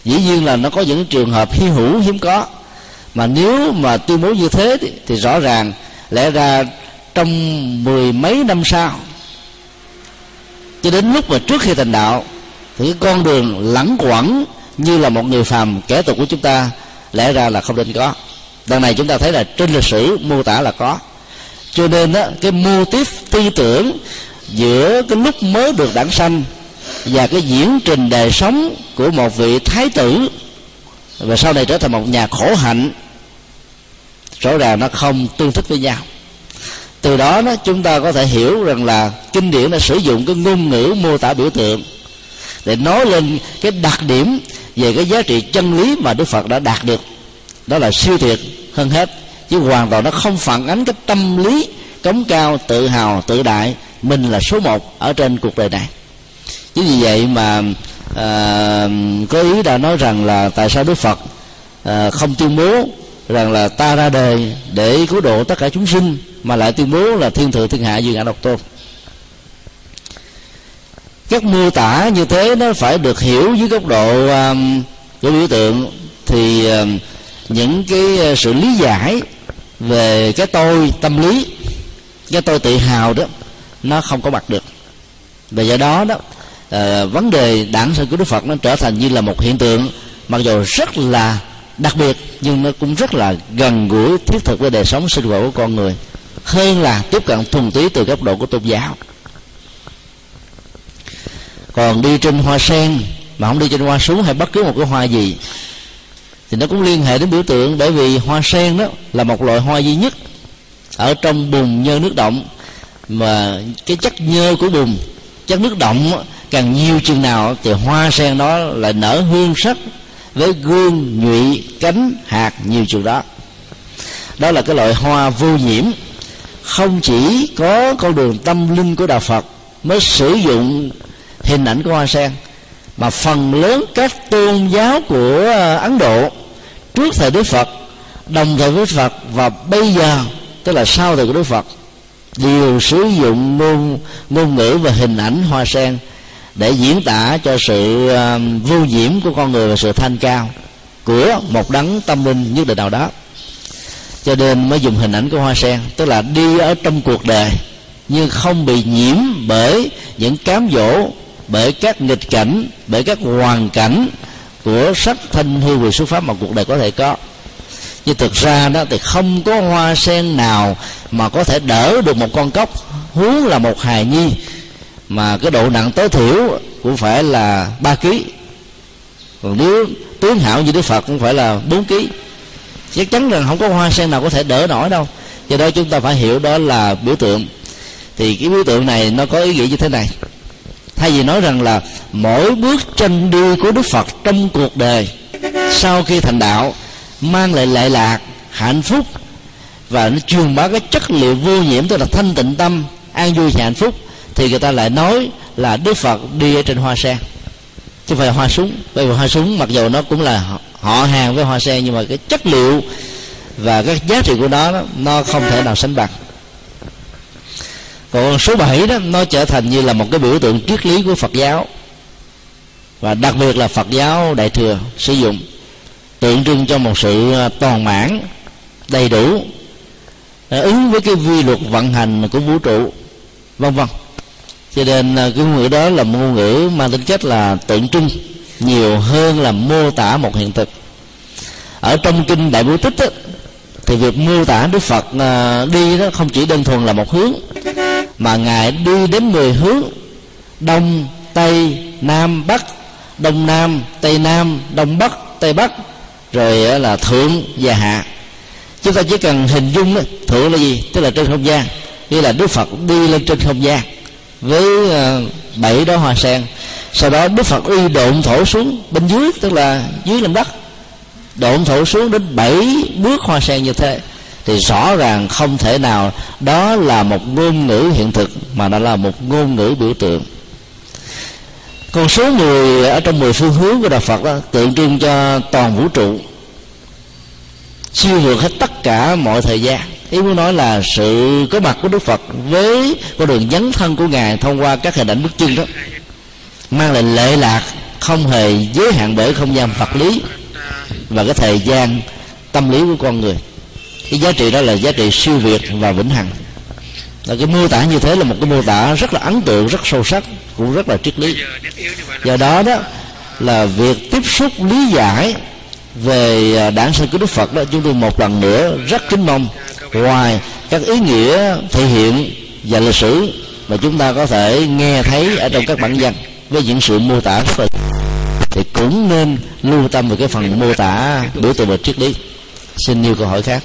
[SPEAKER 1] dĩ nhiên là nó có những trường hợp hi hữu hiếm có. Mà nếu mà tuyên bố như thế thì, thì rõ ràng lẽ ra trong mười mấy năm sau cho đến lúc mà trước khi thành đạo thì cái con đường lẳng quẩn như là một người phàm kẻ tục của chúng ta lẽ ra là không nên có. Đằng này chúng ta thấy là trên lịch sử mô tả là có. Cho nên đó, cái mô tiếp tư tưởng giữa cái lúc mới được đản sanh và cái diễn trình đời sống của một vị thái tử và sau này trở thành một nhà khổ hạnh rõ ràng nó không tương thích với nhau từ đó đó chúng ta có thể hiểu rằng là kinh điển đã sử dụng cái ngôn ngữ mô tả biểu tượng để nói lên cái đặc điểm về cái giá trị chân lý mà đức phật đã đạt được. Đó là siêu thiệt hơn hết. Chứ hoàn toàn nó không phản ánh cái tâm lý cống cao tự hào tự đại mình là số một ở trên cuộc đời này. Chính vì vậy mà à, có ý đã nói rằng là tại sao đức phật à, không tuyên bố rằng là ta ra đời để cứu độ tất cả chúng sinh mà lại tuyên bố là thiên thượng thiên hạ dương ngã độc tôn. Các mô tả như thế nó phải được hiểu dưới góc độ um, của biểu tượng. Thì um, những cái uh, sự lý giải về cái tôi tâm lý cái tôi tự hào đó nó không có mặt được. Và do đó đó uh, vấn đề đảng sinh của đức phật nó trở thành như là một hiện tượng mặc dù rất là đặc biệt nhưng nó cũng rất là gần gũi thiết thực với đời sống sinh hoạt của con người hơn là tiếp cận thuần túy từ góc độ của tôn giáo. Còn đi trên hoa sen, mà không đi trên hoa súng hay bất cứ một cái hoa gì, thì nó cũng liên hệ đến biểu tượng, bởi vì hoa sen đó là một loại hoa duy nhất ở trong bùn nhơ nước động, mà cái chất nhơ của bùn, chất nước động càng nhiều chừng nào thì hoa sen đó lại nở hương sắc với gương, nhụy, cánh, hạt nhiều chừng đó. Đó là cái loại hoa vô nhiễm không chỉ có con đường tâm linh của đạo phật mới sử dụng hình ảnh của hoa sen mà phần lớn các tôn giáo của ờ, ấn độ trước thời đức phật đồng thời với phật và bây giờ tức là sau thời của đức phật đều sử dụng ngôn ngôn ngữ và hình ảnh hoa sen để diễn tả cho sự uh, vô nhiễm của con người và sự thanh cao của một đấng tâm linh nhất định nào đó cho nên mới dùng hình ảnh của hoa sen. Tức là đi ở trong cuộc đời, nhưng không bị nhiễm bởi những cám dỗ, bởi các nghịch cảnh, bởi các hoàn cảnh của sắc thanh hư vị xuất pháp mà cuộc đời có thể có. Nhưng thực ra đó thì không có hoa sen nào mà có thể đỡ được một con cốc huống là một hài nhi, mà cái độ nặng tối thiểu cũng phải là ba kg còn nếu tướng hảo như đức phật cũng phải là bốn kg chắc chắn rằng không có hoa sen nào có thể đỡ nổi đâu. Do đó chúng ta phải hiểu đó là biểu tượng. Thì cái biểu tượng này nó có ý nghĩa như thế này. Thay vì nói rằng là mỗi bước chân đi của đức phật trong cuộc đời, sau khi thành đạo, mang lại lệ lạc, hạnh phúc, và nó truyền bá cái chất liệu vô nhiễm, tức là thanh tịnh tâm, an vui và hạnh phúc, thì người ta lại nói là đức phật đi ở trên hoa sen chứ phải hoa súng. Bởi vì hoa súng mặc dù nó cũng là họ hàng với hoa sen, nhưng mà cái chất liệu và các giá trị của nó nó không thể nào sánh bằng. Còn số 7 đó, nó trở thành như là một cái biểu tượng triết lý của Phật giáo. Và đặc biệt là Phật giáo Đại thừa sử dụng, tượng trưng cho một sự à, toàn mãn, đầy đủ à, ứng với cái quy luật vận hành của vũ trụ, vân vân cho nên à, cái ngôn ngữ đó là ngôn ngữ mang tính chất là tượng trưng nhiều hơn là mô tả một hiện thực. Ở trong kinh đại bố tích đó, thì việc mô tả đức phật à, đi đó không chỉ đơn thuần là một hướng mà ngài đi đến 10 hướng đông tây nam bắc đông nam tây nam đông bắc tây bắc rồi là thượng và hạ. Chúng ta chỉ cần hình dung đó, thượng là gì? Tức là trên không gian như là đức phật đi lên trên không gian với ờ, bảy đó hoa sen. Sau đó đức phật uy độn thổ xuống bên dưới, tức là dưới lòng đất. Độn thổ xuống đến bảy bước hoa sen như thế. Thì rõ ràng không thể nào, đó là một ngôn ngữ hiện thực, mà nó là một ngôn ngữ biểu tượng. Con số 10 ở trong 10 phương hướng của Đạo Phật đó, tượng trưng cho toàn vũ trụ, siêu vượt hết tất cả mọi thời gian ý muốn nói là sự có mặt của Đức Phật với con đường dấn thân của ngài thông qua các hình ảnh bức chân đó, mang lại lệ lạc không hề giới hạn bởi không gian vật lý và cái thời gian tâm lý của con người. Cái giá trị đó là giá trị siêu việt và vĩnh hằng. Là cái mô tả như thế là một cái mô tả rất là ấn tượng, rất sâu sắc, cũng rất là triết lý. Do đó đó là việc tiếp xúc lý giải về à, đảng sinh của đức phật đó, chúng tôi một lần nữa rất kính mong ngoài các ý nghĩa thể hiện và lịch sử mà chúng ta có thể nghe thấy ở trong các bản văn với những sự mô tả rất là thì cũng nên lưu tâm về cái phần mô tả biểu tượng về triết lý. Xin nhiều câu hỏi khác.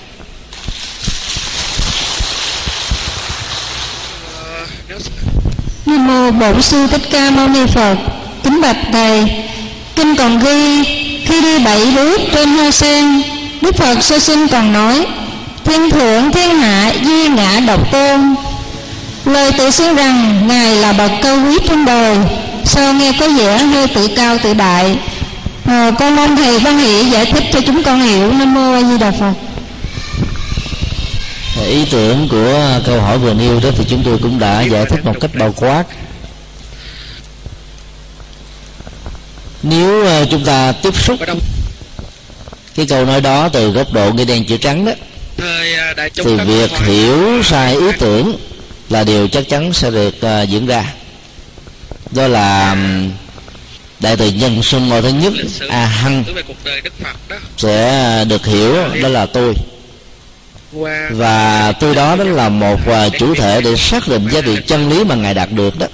[SPEAKER 2] Nam mô Bổn sư Thích Ca Mâu Ni Phật. Kính bạch thầy, kinh còn ghi khi đi bảy bước trên hoa sen, Đức Phật sơ sinh còn nói: Thiên thượng thiên hạ duy ngã độc tôn. Lời tự xưng rằng ngài là bậc cao quý trong đời, sao nghe có vẻ hơi tự cao tự đại. À, con mong thầy văn hỷ giải thích cho chúng con hiểu. Nam mô A Di Đà Phật
[SPEAKER 1] ý tưởng của câu hỏi vừa nêu đó thì chúng tôi cũng đã giải thích một cách bao quát nếu ờ, chúng ta tiếp xúc cái câu nói đó từ góc độ nghĩa đen chữ trắng đó thì việc hiểu sai ý tưởng là điều chắc chắn sẽ được uh, diễn ra. Đó là đại từ nhân xuân ngôi thứ nhất a hăng sẽ được hiểu đó là tôi. Và tôi đó đó là một uh, chủ thể để xác định giá trị chân lý mà ngài đạt được đó.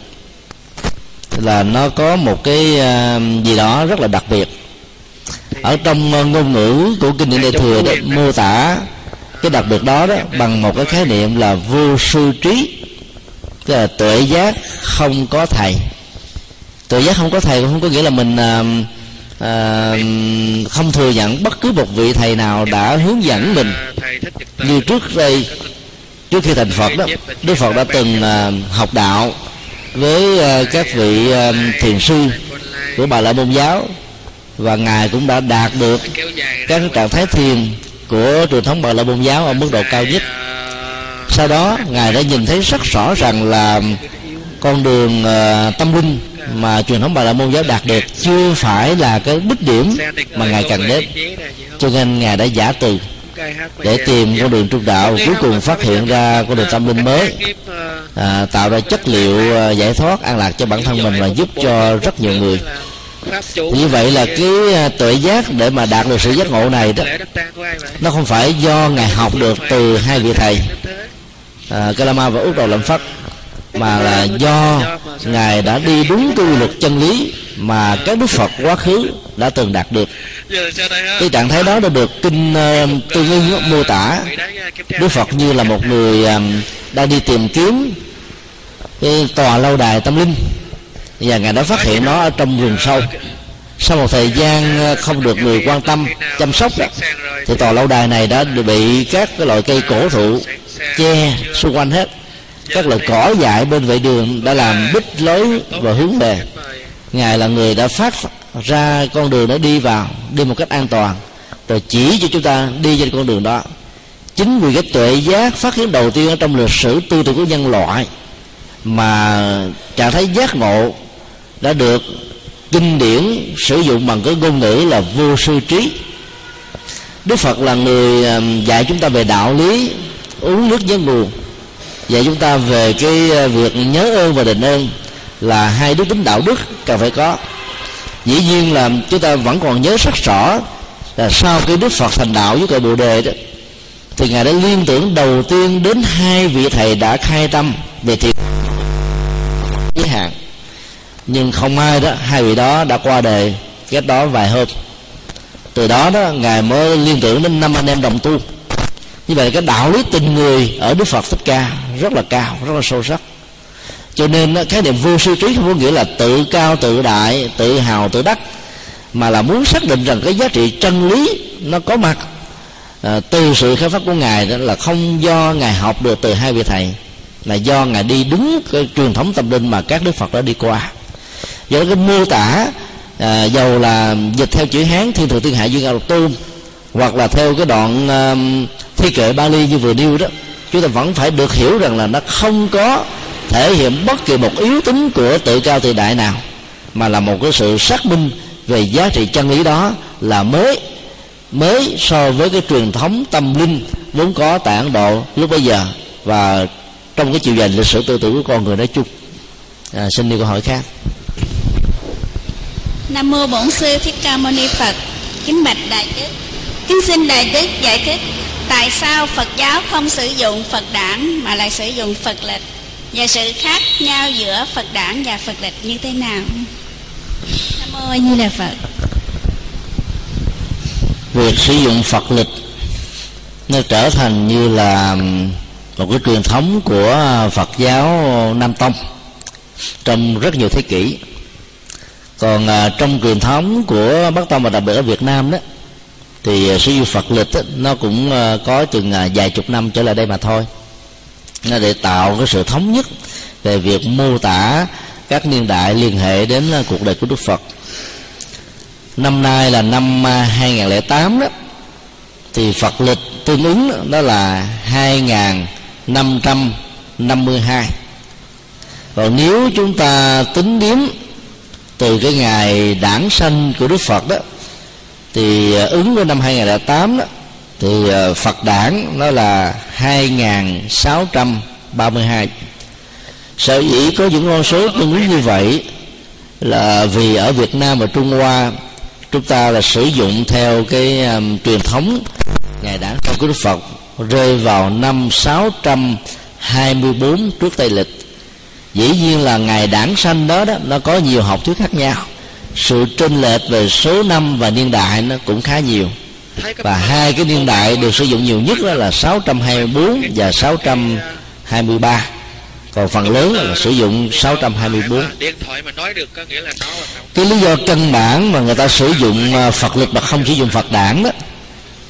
[SPEAKER 1] Là nó có một cái uh, gì đó rất là đặc biệt. Ở trong uh, ngôn ngữ của kinh điển đại thừa đó mô tả cái đặc biệt đó đó bằng một cái khái niệm là vô sư trí. Tức là tuệ giác không có thầy. Tuệ giác không có thầy không có nghĩa là mình à, à, không thừa nhận bất cứ một vị thầy nào đã hướng dẫn mình. Như trước đây trước khi thành phật đó đức phật đã từng à, học đạo với à, các vị à, thiền sư của bà la môn giáo và ngài cũng đã đạt được các trạng thái thiền của truyền thống bà la môn giáo ở mức độ cao nhất. Sau đó ngài đã nhìn thấy rất rõ rằng là con đường uh, tâm linh mà truyền thống bà la môn giáo đạt được chưa phải là cái đích điểm mà ngài cần đến. Cho nên ngài đã giả từ để tìm con đường trung đạo cuối cùng phát hiện ra con đường tâm linh mới à, tạo ra chất liệu ờ, giải thoát an lạc cho bản thân mình và giúp cho rất nhiều người như vậy là cái à, tuệ giác để mà đạt được sự giác ngộ này đó nó không phải do ngài học được từ hai vị thầy à, Kalama và Úc Đầu Lâm Phất mà là do ngài đã đi đúng quy luật chân lý mà các đức phật quá khứ đã từng đạt được. Cái trạng thái đó đã được kinh uh, tương ưng mô tả. Đức phật như là một người um, đang đi tìm kiếm cái tòa lâu đài tâm linh và ngài đã phát hiện nó ở trong rừng sâu. Sau một thời gian ờ, không được người quan tâm chăm sóc đó, thì tòa lâu đài này đã bị các cái loại cây cổ thụ che xung quanh hết. Các loại cỏ dại bên vệ đường đã làm bích lối và hướng về. Ngài là người đã phát ra con đường đó đi vào đi một cách an toàn. Rồi chỉ cho chúng ta đi trên con đường đó. Chính vì cái tuệ giác phát hiện đầu tiên ở trong lịch sử tư tưởng của nhân loại mà trạng thái giác ngộ đã được kinh điển sử dụng bằng cái ngôn ngữ là vô sư trí. Đức phật là người dạy chúng ta về đạo lý, uống nước nhớ nguồn. Dạy chúng ta về cái ờ, việc nhớ ơn và đền ơn là hai đức tính đạo đức cần phải có. Dĩ nhiên là chúng ta vẫn còn nhớ rất rõ là sau khi đức phật thành đạo với cội bồ đề đó, thì ngài đã liên tưởng đầu tiên đến hai vị thầy đã khai tâm về thiền giới hạn nhưng không ai đó hai vị đó đã qua đời cách đó vài hôm. Từ đó đó ngài mới liên tưởng đến năm anh em đồng tu. Như vậy cái đạo lý tình người ở đức phật thích ca rất là cao rất là sâu sắc. Cho nên cái niệm vô sư trí không có nghĩa là tự cao tự đại tự hào tự đắc mà là muốn xác định rằng cái giá trị chân lý nó có mặt. À, từ sự khai phát của ngài đó là không do ngài học được từ hai vị thầy là do ngài đi đúng cái truyền thống tâm linh mà các đức phật đã đi qua do cái mô tả à, dầu là dịch theo chữ hán thiên thượng thiên hạ duyên lục tôn hoặc là theo cái đoạn à, thi kệ Bali như vừa nêu đó chúng ta vẫn phải được hiểu rằng là nó không có thể hiện bất kỳ một yếu tính của tự cao tự đại nào mà là một cái sự xác minh về giá trị chân lý đó là mới mới so với cái truyền thống tâm linh vốn có tại Ấn Độ lúc bấy giờ. Và trong cái chiều dài lịch sử tư tưởng của con người nói chung à, xin đi câu hỏi khác.
[SPEAKER 5] Nam mô Bổn sư Thích Ca Mâu Ni Phật. Kính bạch đại đức. Kính xin đại đức giải thích tại sao Phật giáo không sử dụng Phật đản mà lại sử dụng Phật lịch và sự khác nhau giữa Phật đản và Phật lịch như thế nào? Nam mô A Di Đà Phật.
[SPEAKER 1] Việc sử dụng Phật lịch nó trở thành như là một cái truyền thống của Phật giáo Nam Tông trong rất nhiều thế kỷ còn à, trong truyền thống của Bắc Tông và đặc biệt ở Việt Nam đó thì à, sử dụng Phật lịch đó, nó cũng à, có chừng à, vài chục năm trở lại đây mà thôi. Nó để tạo cái sự thống nhất về việc mô tả các niên đại liên hệ đến à, cuộc đời của Đức Phật. Năm nay là năm à, 2008 đó thì Phật lịch tương ứng đó là 2552 còn nếu chúng ta tính điểm từ cái ngày đản sanh của Đức Phật đó thì ờ, ứng với năm 2008 đó thì ờ, Phật đản nó là 2632 sở dĩ có những con số tương ứng như vậy là vì ở Việt Nam và Trung Hoa chúng ta là sử dụng theo cái um, truyền thống ngày đản sanh của Đức Phật rơi vào năm 624 trước Tây lịch dĩ nhiên là ngày đảng sanh đó đó, nó có nhiều học thuyết khác nhau. Sự chênh lệch về số năm và niên đại nó cũng khá nhiều. Và hai cái niên đại được sử dụng nhiều nhất đó là 624 và 623 còn phần lớn là sử dụng 624 cái lý do căn bản mà người ta sử dụng à, Phật lịch mà không sử dụng Phật đảng đó,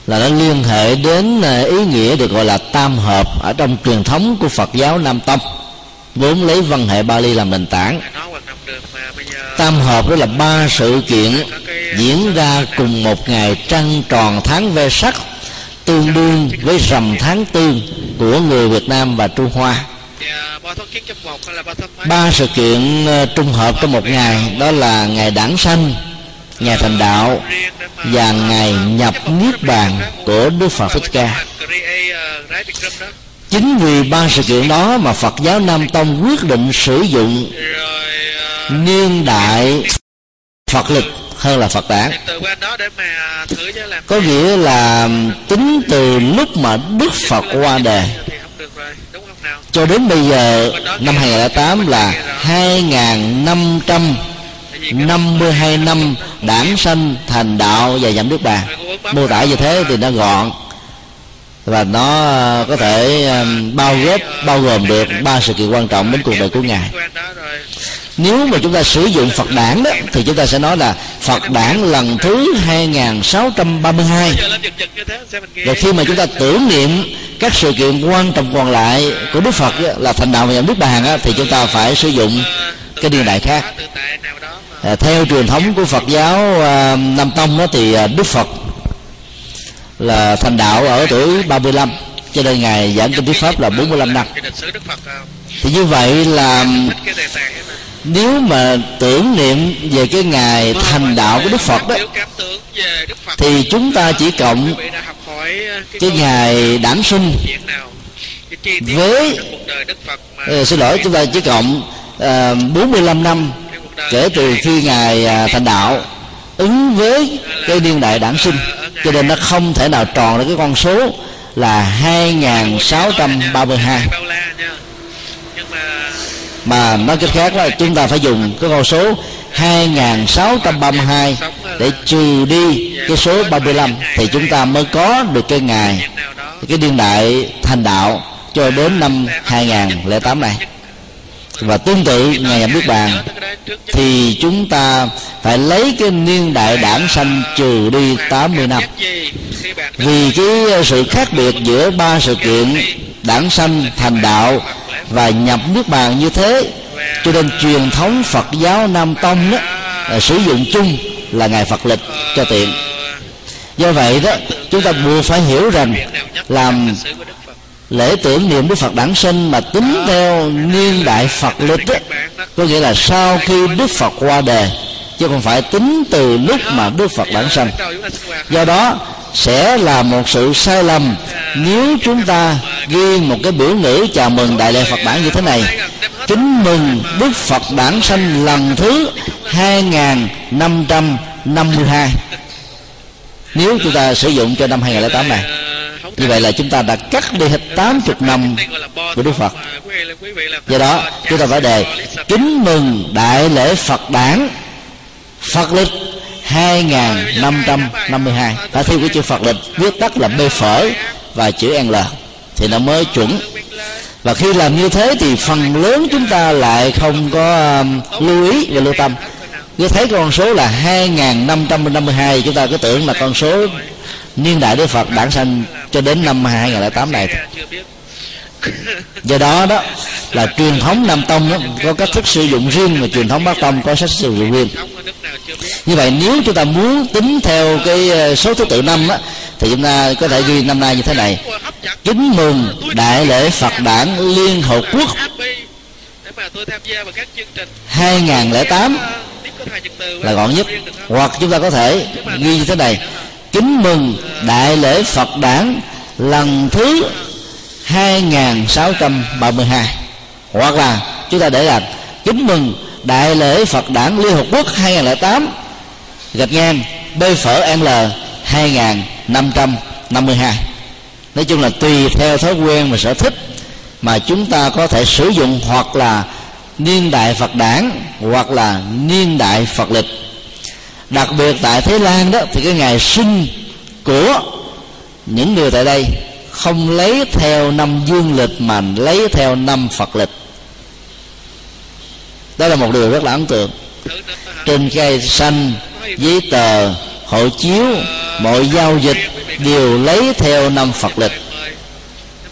[SPEAKER 1] là nó liên hệ đến à, ý nghĩa được gọi là tam hợp ở trong truyền thống của Phật giáo Nam Tông vốn lấy văn hệ Bali làm nền tảng. Tam hợp đó là ba sự kiện diễn ra cùng một ngày trăng tròn tháng ve sắc, tương đương với rằm tháng tư của người Việt Nam và Trung Hoa. Ba sự kiện ờ, trung hợp trong một ngày, đó là ngày đản sanh, ngày thành đạo và ngày nhập niết bàn của Đức Phật Thích Ca chính vì ba sự kiện đó mà phật giáo nam tông quyết định sử dụng niên đại phật lịch hơn là phật đản có nghĩa là tính từ lúc mà đức phật qua đời cho đến bây giờ, năm 2008 là 2552 năm đản sanh thành đạo và giảm nước bàn mô tả như thế thì nó gọn và nó ờ, có thể ờ, bao góp bao gồm được ba sự kiện quan trọng đến cuộc đời của ngài. Nếu mà chúng ta sử dụng Phật đản đó thì chúng ta sẽ nói là Phật đản lần thứ 2632 và khi mà chúng ta tưởng niệm các sự kiện quan trọng còn lại của Đức Phật là thành đạo và nhập Đức Bàn thì chúng ta phải sử dụng cái điều đại khác. À, theo truyền thống của Phật giáo à, Nam Tông đó thì Đức Phật là thành đạo ở tuổi 35 cho nên ngài giảng kinh thuyết pháp là 45 năm. Thì như vậy là nếu mà tưởng niệm về cái ngày thành đạo của đức phật đó thì chúng ta chỉ cộng cái ngày đản sinh với uh, xin lỗi chúng ta chỉ cộng ờ, uh, 45 năm kể từ khi ngài uh, thành đạo ứng với cái niên đại đản sinh. Cho nên nó không thể nào tròn được cái con số là 2632 mà nói cách khác là chúng ta phải dùng cái con số 2632 để trừ đi cái số 35 thì chúng ta mới có được cái ngày cái niên đại thành đạo cho đến năm 2008 này và tương tự ngày nhập nước bàn, thì chúng ta phải lấy cái niên đại đảng sanh trừ đi 80 năm. Vì cái sự khác biệt giữa ba sự kiện đảng sanh thành đạo và nhập nước bàn như thế, cho nên truyền thống Phật giáo Nam Tông đó là sử dụng chung là ngày Phật lịch cho tiện. Do vậy đó, chúng ta buộc phải hiểu rằng làm lễ tưởng niệm Đức Phật đản sinh mà tính theo niên đại Phật lịch đó, có nghĩa là sau khi Đức Phật qua đời chứ không phải tính từ lúc mà Đức Phật đản sinh. do đó sẽ là một sự sai lầm nếu chúng ta ghi một cái biểu ngữ chào mừng đại lễ Phật đản như thế này. Kính mừng Đức Phật đản sanh lần thứ 2552 nếu chúng ta sử dụng cho năm 2008 này như vậy là chúng ta đã cắt đi hết 80 năm của Đức Phật. Do đó chúng ta phải đề kính mừng đại lễ Phật đản Phật lịch 2552 phải theo cái chữ Phật lịch viết tắt là bê phở và chữ L. Thì nó mới chuẩn. Và khi làm như thế thì phần lớn chúng ta lại không có um, lưu ý và lưu tâm. Cứ thấy con số là 2552 chúng ta cứ tưởng là con số niên đại Đức Phật đản sanh cho đến năm 2008 này. Do đó đó là truyền thống Nam Tông đó, có cách thức sử dụng riêng và truyền thống Bắc Tông có cách sử dụng riêng. Như vậy nếu chúng ta muốn tính theo cái ờ, số thứ tự năm á thì chúng ta có thể ghi năm nay như thế này. Kính mừng đại lễ Phật đản Liên Hợp Quốc. 2008 là gọn nhất. Hoặc chúng ta có thể ghi như thế này kính mừng đại lễ Phật đản lần thứ 2632 hoặc là chúng ta để là kính mừng đại lễ Phật đản Liên Hợp Quốc 2008 gạch ngang B phở L 2552 nói chung là tùy theo thói quen và sở thích mà chúng ta có thể sử dụng hoặc là niên đại Phật đản hoặc là niên đại Phật lịch đặc biệt tại Thái Lan đó thì cái ngày sinh của những người tại đây không lấy theo năm dương lịch mà lấy theo năm Phật lịch. Đó là một điều rất là ấn tượng. Trên cây xanh giấy tờ hộ chiếu mọi giao dịch đều lấy theo năm Phật lịch.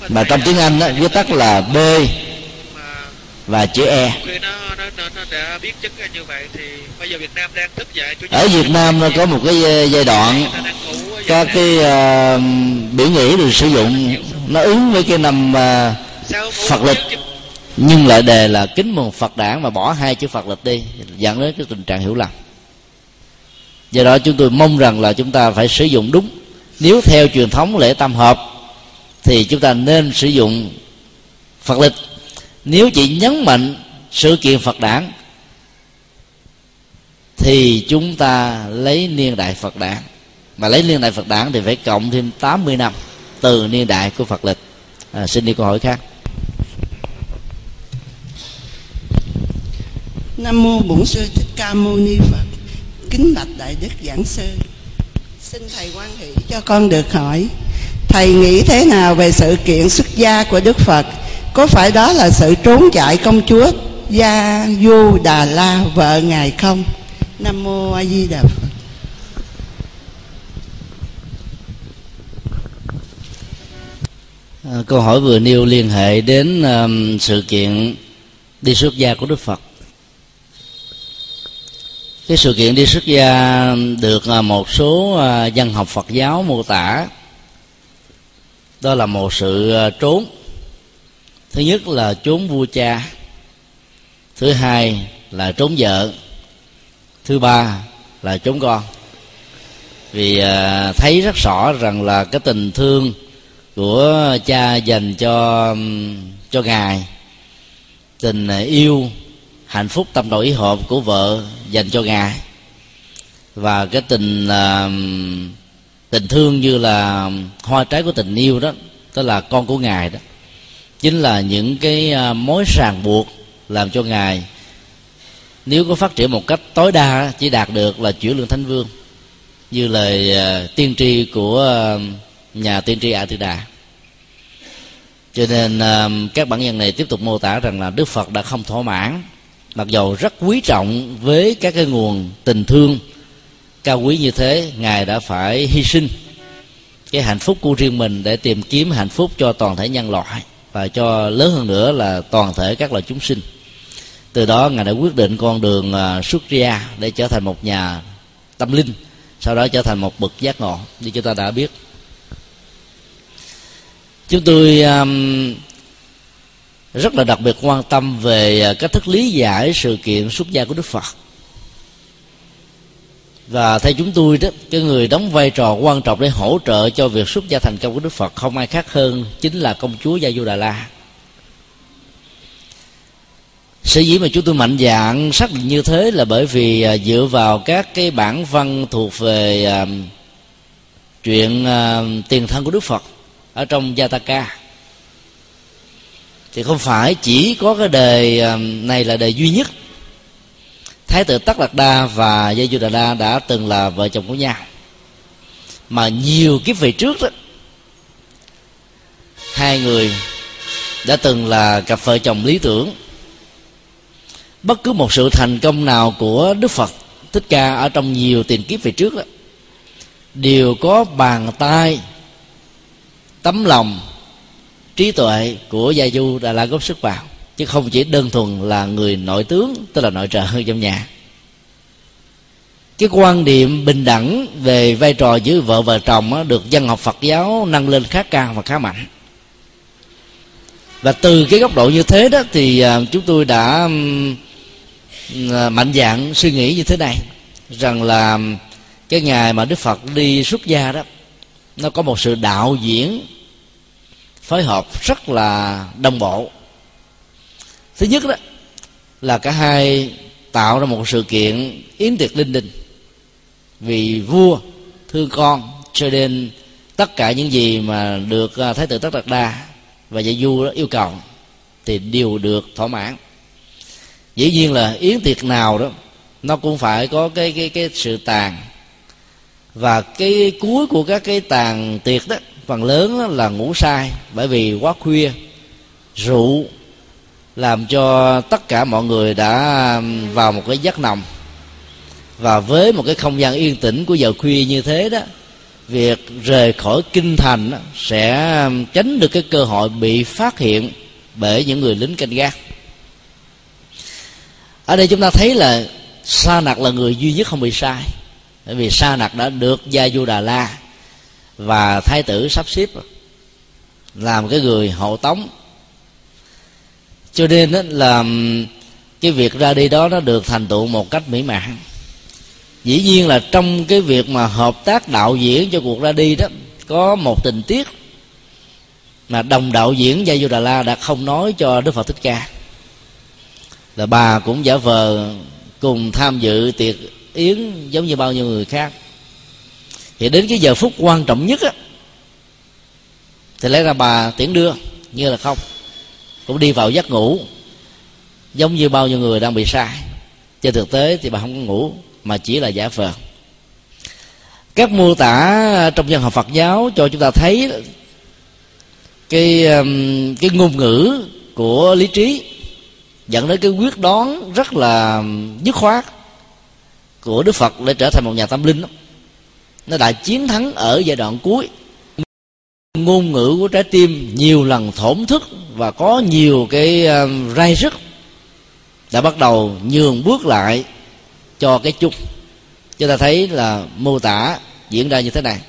[SPEAKER 1] Mà trong tiếng Anh đó, viết tắt là B và chữ E ở Việt Nam nó có một cái giai đoạn các cái uh, biểu ngữ được sử dụng nó ứng với cái năm uh, Phật lịch. nhưng lại đề là kính mừng Phật đản mà bỏ hai chữ Phật lịch đi dẫn đến cái tình trạng hiểu lầm. Do đó chúng tôi mong rằng là chúng ta phải sử dụng đúng. Nếu theo truyền thống lễ tam hợp thì chúng ta nên sử dụng Phật lịch. Nếu chỉ nhấn mạnh sự kiện Phật đản thì chúng ta lấy niên đại Phật đản mà lấy niên đại Phật đản thì phải cộng thêm 80 năm từ niên đại của Phật lịch à, xin đi câu hỏi khác
[SPEAKER 6] Nam mô Bổn sư Thích Ca Mâu Ni Phật. Kính bạch đại đức giảng sư. Xin thầy quan hỷ cho con được hỏi. Thầy nghĩ thế nào về sự kiện xuất gia của Đức Phật? Có phải đó là sự trốn chạy công chúa Gia Du Đà La vợ ngài không? Nam mô A Di Đà Phật.
[SPEAKER 1] À, câu hỏi vừa nêu liên hệ đến um, sự kiện đi xuất gia của Đức Phật cái sự kiện đi xuất gia được à, một số à, dân học Phật giáo mô tả đó là một sự trốn thứ nhất là trốn vua cha thứ hai là trốn vợ. Thứ ba là trốn con. Vì à, thấy rất rõ rằng là cái tình thương của cha dành cho cho ngài, tình yêu, hạnh phúc, tâm đầu ý hợp của vợ dành cho ngài. Và cái tình à, tình thương như là hoa trái của tình yêu đó tức là con của ngài đó. Chính là những cái à, mối ràng buộc làm cho ngài. Nếu có phát triển một cách tối đa chỉ đạt được là chuyển lượng thánh vương như lời uh, tiên tri của uh, nhà tiên tri a tư đà cho nên uh, các bản nhân này tiếp tục mô tả rằng là đức phật đã không thỏa mãn mặc dầu rất quý trọng với các cái nguồn tình thương cao quý như thế ngài đã phải hy sinh cái hạnh phúc của riêng mình để tìm kiếm hạnh phúc cho toàn thể nhân loại và cho lớn hơn nữa là toàn thể các loài chúng sinh từ đó ngài đã quyết định con đường à, xuất gia để trở thành một nhà tâm linh sau đó trở thành một bậc giác ngộ như chúng ta đã biết. Chúng tôi um, rất là đặc biệt quan tâm về à, cách thức lý giải sự kiện xuất gia của đức phật. Và theo chúng tôi đó cái người đóng vai trò quan trọng để hỗ trợ cho việc xuất gia thành công của đức phật không ai khác hơn chính là công chúa gia du đà la sở dĩ mà chúng tôi mạnh dạng xác định như thế là bởi vì à, dựa vào các cái bản văn thuộc về uh, chuyện uh, tiền thân của đức phật ở trong Jataka. Thì không phải chỉ có cái đề này là đề duy nhất. Thái tử tất đạt đa và gia du đà đa đã từng là vợ chồng của nhau. Mà nhiều kiếp về trước đó hai người đã từng là cặp vợ chồng lý tưởng bất cứ một sự thành công nào của đức phật, thích ca ở trong nhiều tiền kiếp về trước đó đều có bàn tay, tấm lòng, trí tuệ của gia du đà la góp sức vào. Chứ không chỉ đơn thuần là người nội tướng, tức là nội trợ <laughs> trong nhà. Cái quan điểm bình đẳng về vai trò giữa vợ và chồng được dân học Phật giáo nâng lên khá cao và khá mạnh. Và từ cái góc độ như thế đó thì à, chúng tôi đã Ờ, mạnh dạng suy nghĩ như thế này, rằng là cái ngày mà Đức Phật đi xuất gia đó, nó có một sự đạo diễn phối hợp rất là đồng bộ. Thứ nhất đó là cả hai tạo ra một sự kiện yến tiệc linh đình vì vua, thương con, cho nên tất cả những gì mà được à, thái tử tất đạt đa và dạy du đó yêu cầu thì đều được thỏa mãn dĩ nhiên là yến tiệc nào đó nó cũng phải có cái cái cái sự tàn. Và cái cuối của các cái tàn tiệc đó phần lớn là ngủ sai bởi vì quá khuya. Rượu làm cho tất cả mọi người đã vào một cái giấc nồng. Và với một cái không gian yên tĩnh của giờ khuya như thế đó việc rời khỏi kinh thành đó, sẽ tránh được cái cơ hội bị phát hiện bởi những người lính canh gác ở đây chúng ta thấy là sa nặc là người duy nhất không bị sai. Bởi vì sa nặc đã được gia du đà la và thái tử sắp xếp làm cái người hộ tống. Cho nên đó là cái việc ra đi đó nó được thành tựu một cách mỹ mãn. Dĩ nhiên là trong cái việc mà hợp tác đạo diễn cho cuộc ra đi đó, có một tình tiết mà đồng đạo diễn gia du đà la đã không nói cho đức phật thích ca là bà cũng giả vờ cùng tham dự tiệc yến giống như bao nhiêu người khác. Thì đến cái giờ phút quan trọng nhất á, thì lẽ ra bà tiễn đưa, như là không. Cũng đi vào giấc ngủ, giống như bao nhiêu người đang bị sai trên thực tế thì bà không có ngủ, mà chỉ là giả vờ. Các mô tả trong dân học Phật giáo cho chúng ta thấy cái um, cái ngôn ngữ của lý trí dẫn đến cái quyết đoán rất là dứt khoát của Đức Phật để trở thành một nhà tâm linh đó. nó đã chiến thắng ở giai đoạn cuối. Ngôn ngữ của trái tim nhiều lần thổn thức và có nhiều cái um, uh, rai rứt đã bắt đầu nhường bước lại cho cái chung. Chúng ta thấy là mô tả diễn ra như thế này.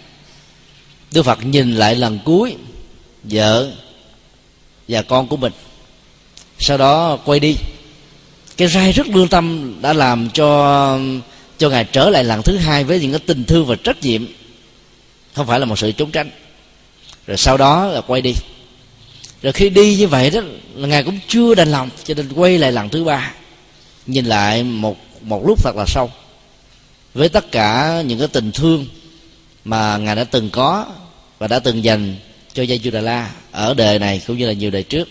[SPEAKER 1] Đức phật nhìn lại lần cuối vợ và con của mình sau đó quay đi. Cái rai rất lương tâm đã làm cho cho ngài trở lại lần thứ hai với những cái tình thương và trách nhiệm. Không phải là một sự trốn tránh. Rồi sau đó là quay đi. Rồi khi đi như vậy đó, là ngài cũng chưa đành lòng, cho nên quay lại lần thứ ba. Nhìn lại một một lúc thật là sâu. Với tất cả những cái tình thương mà ngài đã từng có và đã từng dành cho Gia La ở đời này cũng như là nhiều đời trước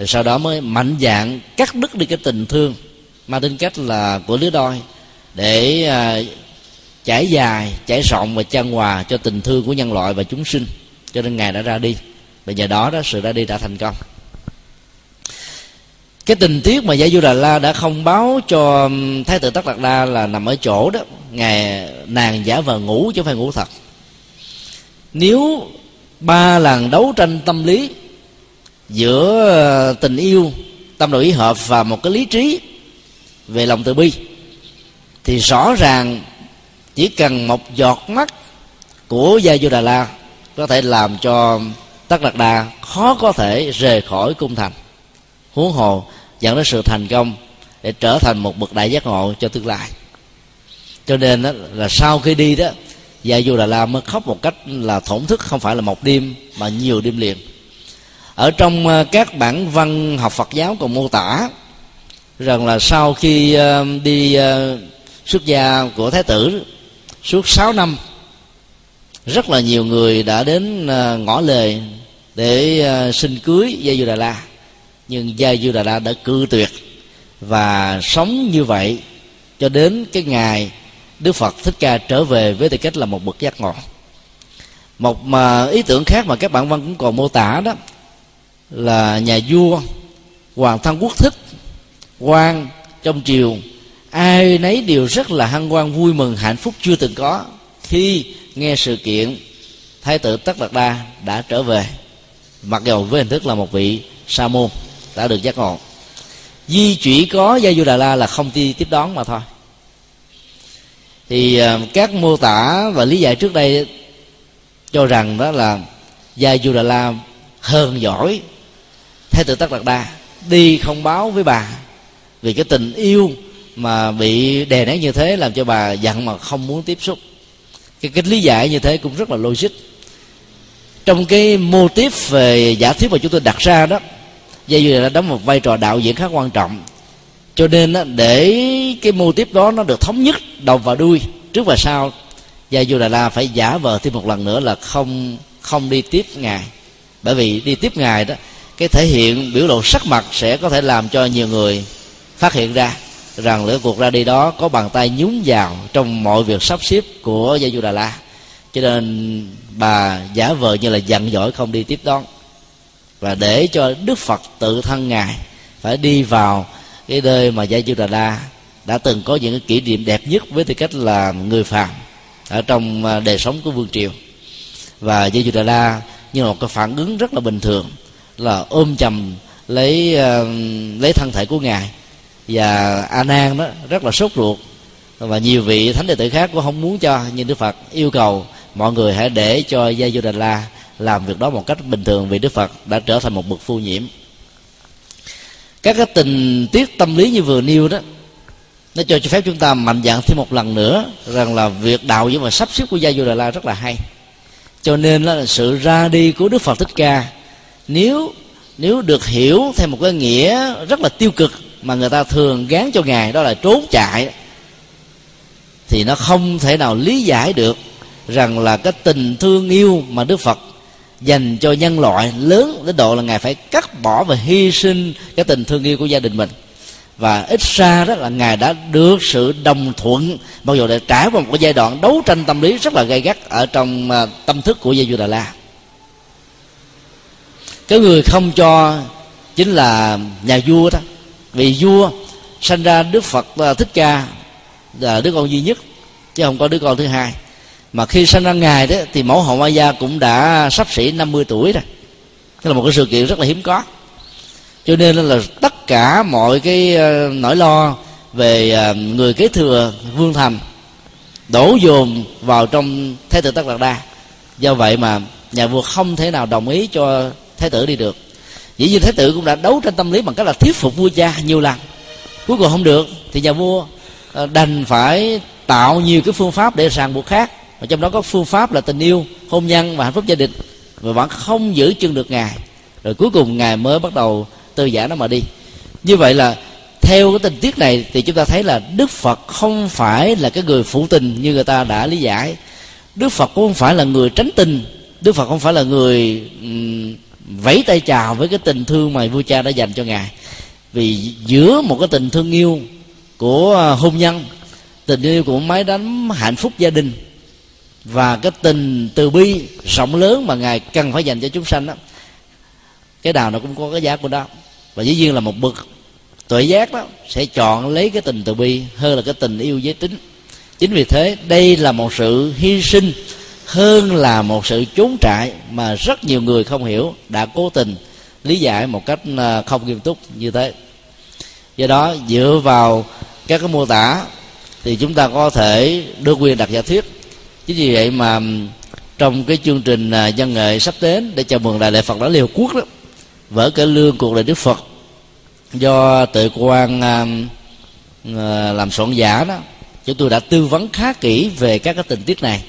[SPEAKER 1] rồi sau đó mới mạnh dạng cắt đứt đi cái tình thương mang tính cách là của lứa đôi để à, trải dài trải rộng và chan hòa cho tình thương của nhân loại và chúng sinh. Cho nên ngài đã ra đi. Và nhờ đó đó sự ra đi đã thành công. Cái tình tiết mà Gia Du Đà La đã không báo cho Thái tử Tất Đạt Đa là nằm ở chỗ đó. Ngài nàng giả vờ ngủ chứ không phải ngủ thật. Nếu ba lần đấu tranh tâm lý giữa ờ, tình yêu tâm độ ý hợp và một cái lý trí về lòng từ bi thì rõ ràng chỉ cần một giọt mắt của gia du đà la có thể làm cho tất đạt đà khó có thể rời khỏi cung thành. Huống hồ dẫn đến sự thành công để trở thành một bậc đại giác ngộ cho tương lai. Cho nên đó, là sau khi đi đó gia du đà la mới khóc một cách là thổn thức không phải là một đêm mà nhiều đêm liền ở trong ờ, các bản văn học phật giáo còn mô tả, rằng là sau khi ờ, đi ờ, xuất gia của thái tử, suốt 6 năm, rất là nhiều người đã đến ngõ lời để xin cưới gia du đà la. Nhưng gia du đà la đã cư tuyệt và sống như vậy cho đến cái ngày đức phật thích ca trở về với tư cách là một bậc giác ngộ. Một, mà ý tưởng khác mà các bản văn cũng còn mô tả đó là nhà vua, hoàng thân quốc thích, quan trong triều. Ai nấy đều rất là hân hoan, vui mừng, hạnh phúc chưa từng có. Khi nghe sự kiện, thái tử tất đạt đa đã trở về. Mặc dầu với hình thức là một vị sa môn đã được giác ngộ. Di chỉ có gia du đà la là không đi tiếp đón mà thôi. Thì ờ, các mô tả và lý giải trước đây cho rằng đó là gia du đà la hơn giỏi thái tử tất đạt đa đi không báo với bà. Vì cái tình yêu mà bị đè nén như thế làm cho bà giận mà không muốn tiếp xúc. Cái cái lý giải như thế cũng rất là logic. Trong cái mô tiếp về giả thuyết mà chúng tôi đặt ra đó gia du đã đóng một vai trò đạo diễn khá quan trọng. Cho nên đó, để cái mô tiếp đó nó được thống nhất đầu và đuôi trước và sau gia du đà la phải giả vờ thêm một lần nữa là không không đi tiếp ngài. Bởi vì đi tiếp ngài đó cái thể hiện biểu lộ sắc mặt sẽ có thể làm cho nhiều người phát hiện ra rằng lửa cuộc ra đi đó có bàn tay nhúng vào trong mọi việc sắp xếp của gia du đà la cho nên bà giả vờ như là giận dỗi không đi tiếp đón. Và để cho đức phật tự thân ngài phải đi vào cái nơi mà gia du đà la đã từng có những cái kỷ niệm đẹp nhất với tư cách là người phàm ở trong à, đời sống của vương triều. Và gia du đà la như một cái phản ứng rất là bình thường là ôm chầm lấy uh, lấy thân thể của ngài. Và a nan đó rất là sốt ruột. Và nhiều vị thánh đệ tử khác cũng không muốn cho nhưng đức phật yêu cầu mọi người hãy để cho gia du đà la làm việc đó một cách bình thường vì đức phật đã trở thành một bậc phu nhiễm. Các cái tình tiết tâm lý như vừa nêu đó nó cho cho phép chúng ta mạnh dạn thêm một lần nữa rằng là việc đạo diễn và sắp xếp của gia du đà la rất là hay. Cho nên là sự ra đi của đức phật thích ca nếu nếu được hiểu theo một cái nghĩa rất là tiêu cực mà người ta thường gán cho ngài, đó là trốn chạy, thì nó không thể nào lý giải được rằng là cái tình thương yêu mà đức phật dành cho nhân loại lớn đến độ là ngài phải cắt bỏ và hy sinh cái tình thương yêu của gia đình mình. Và ít xa đó là ngài đã được sự đồng thuận, mặc dù đã trải qua một cái giai đoạn đấu tranh tâm lý rất là gay gắt ở trong à, tâm thức của Giê-du Đà La cái người không cho chính là nhà vua đó. Vì vua sanh ra đức phật à, thích ca là đứa con duy nhất, chứ không có đứa con thứ hai. Mà khi sanh ra ngài đó, thì mẫu hậu ma gia cũng đã sắp xỉ 50 tuổi rồi. Đó là một cái sự kiện rất là hiếm có. Cho nên là tất cả mọi cái à, nỗi lo về à, người kế thừa vương thành đổ dồn vào trong thế tử tất đạt đa. Do vậy mà nhà vua không thể nào đồng ý cho thái tử đi được. Dĩ nhiên thái tử cũng đã đấu tranh tâm lý bằng cách là thuyết phục vua cha nhiều lần. Cuối cùng không được thì nhà vua ờ, đành phải tạo nhiều cái phương pháp để ràng buộc khác. Và trong đó có phương pháp là tình yêu hôn nhân và hạnh phúc gia đình. Và vẫn không giữ chân được ngài. Rồi cuối cùng ngài mới bắt đầu tư giả nó mà đi. Như vậy là theo cái tình tiết này thì chúng ta thấy là đức phật không phải là cái người phụ tình như người ta đã lý giải. Đức phật cũng không phải là người tránh tình. Đức phật không phải là người um, vẫy tay chào với cái tình thương mà vua cha đã dành cho ngài. Vì giữa một cái tình thương yêu của à, hôn nhân, tình yêu của máy đánh hạnh phúc gia đình và cái tình từ bi, rộng lớn mà ngài cần phải dành cho chúng sanh đó, cái nào nó cũng có cái giá của nó và dĩ nhiên là một bậc tuệ giác đó sẽ chọn lấy cái tình từ bi hơn là cái tình yêu giới tính. Chính vì thế, đây là một sự hy sinh hơn là một sự trốn trại mà rất nhiều người không hiểu, đã cố tình lý giải một cách ờ, không nghiêm túc như thế. Do đó, dựa vào các cái mô tả thì chúng ta có thể đưa quyền đặt giả thuyết. Chính vì vậy mà trong cái chương trình dân văn nghệ sắp đến để chào mừng đại lễ phật đản liều quốc đó, vở cải lương cuộc đời đức phật do tự quan ờ, làm soạn giả đó, chúng tôi đã tư vấn khá kỹ về các cái tình tiết này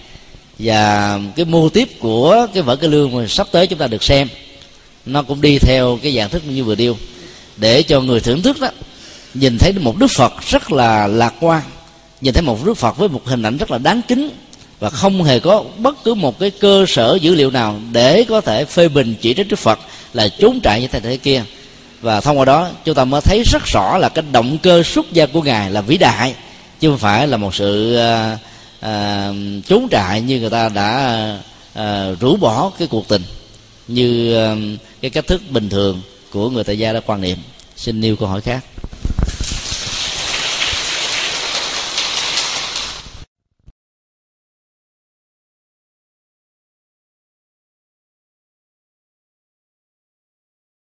[SPEAKER 1] và cái mô tiếp của cái vở cái lương mà sắp tới chúng ta được xem, nó cũng đi theo cái dạng thức như vừa điêu. Để cho người thưởng thức đó, nhìn thấy một đức phật rất là lạc quan, nhìn thấy một đức phật với một hình ảnh rất là đáng kính, và không hề có bất cứ một cái cơ sở dữ liệu nào để có thể phê bình chỉ trích đức phật là trốn trại như thế thế kia. Và thông qua đó, chúng ta mới thấy rất rõ là cái động cơ xuất gia của ngài là vĩ đại, chứ không phải là một sự à, à, trốn trại như người ta đã à, rũ bỏ cái cuộc tình như à, cái cách thức bình thường của người tại gia đã quan niệm. Xin nêu câu hỏi khác.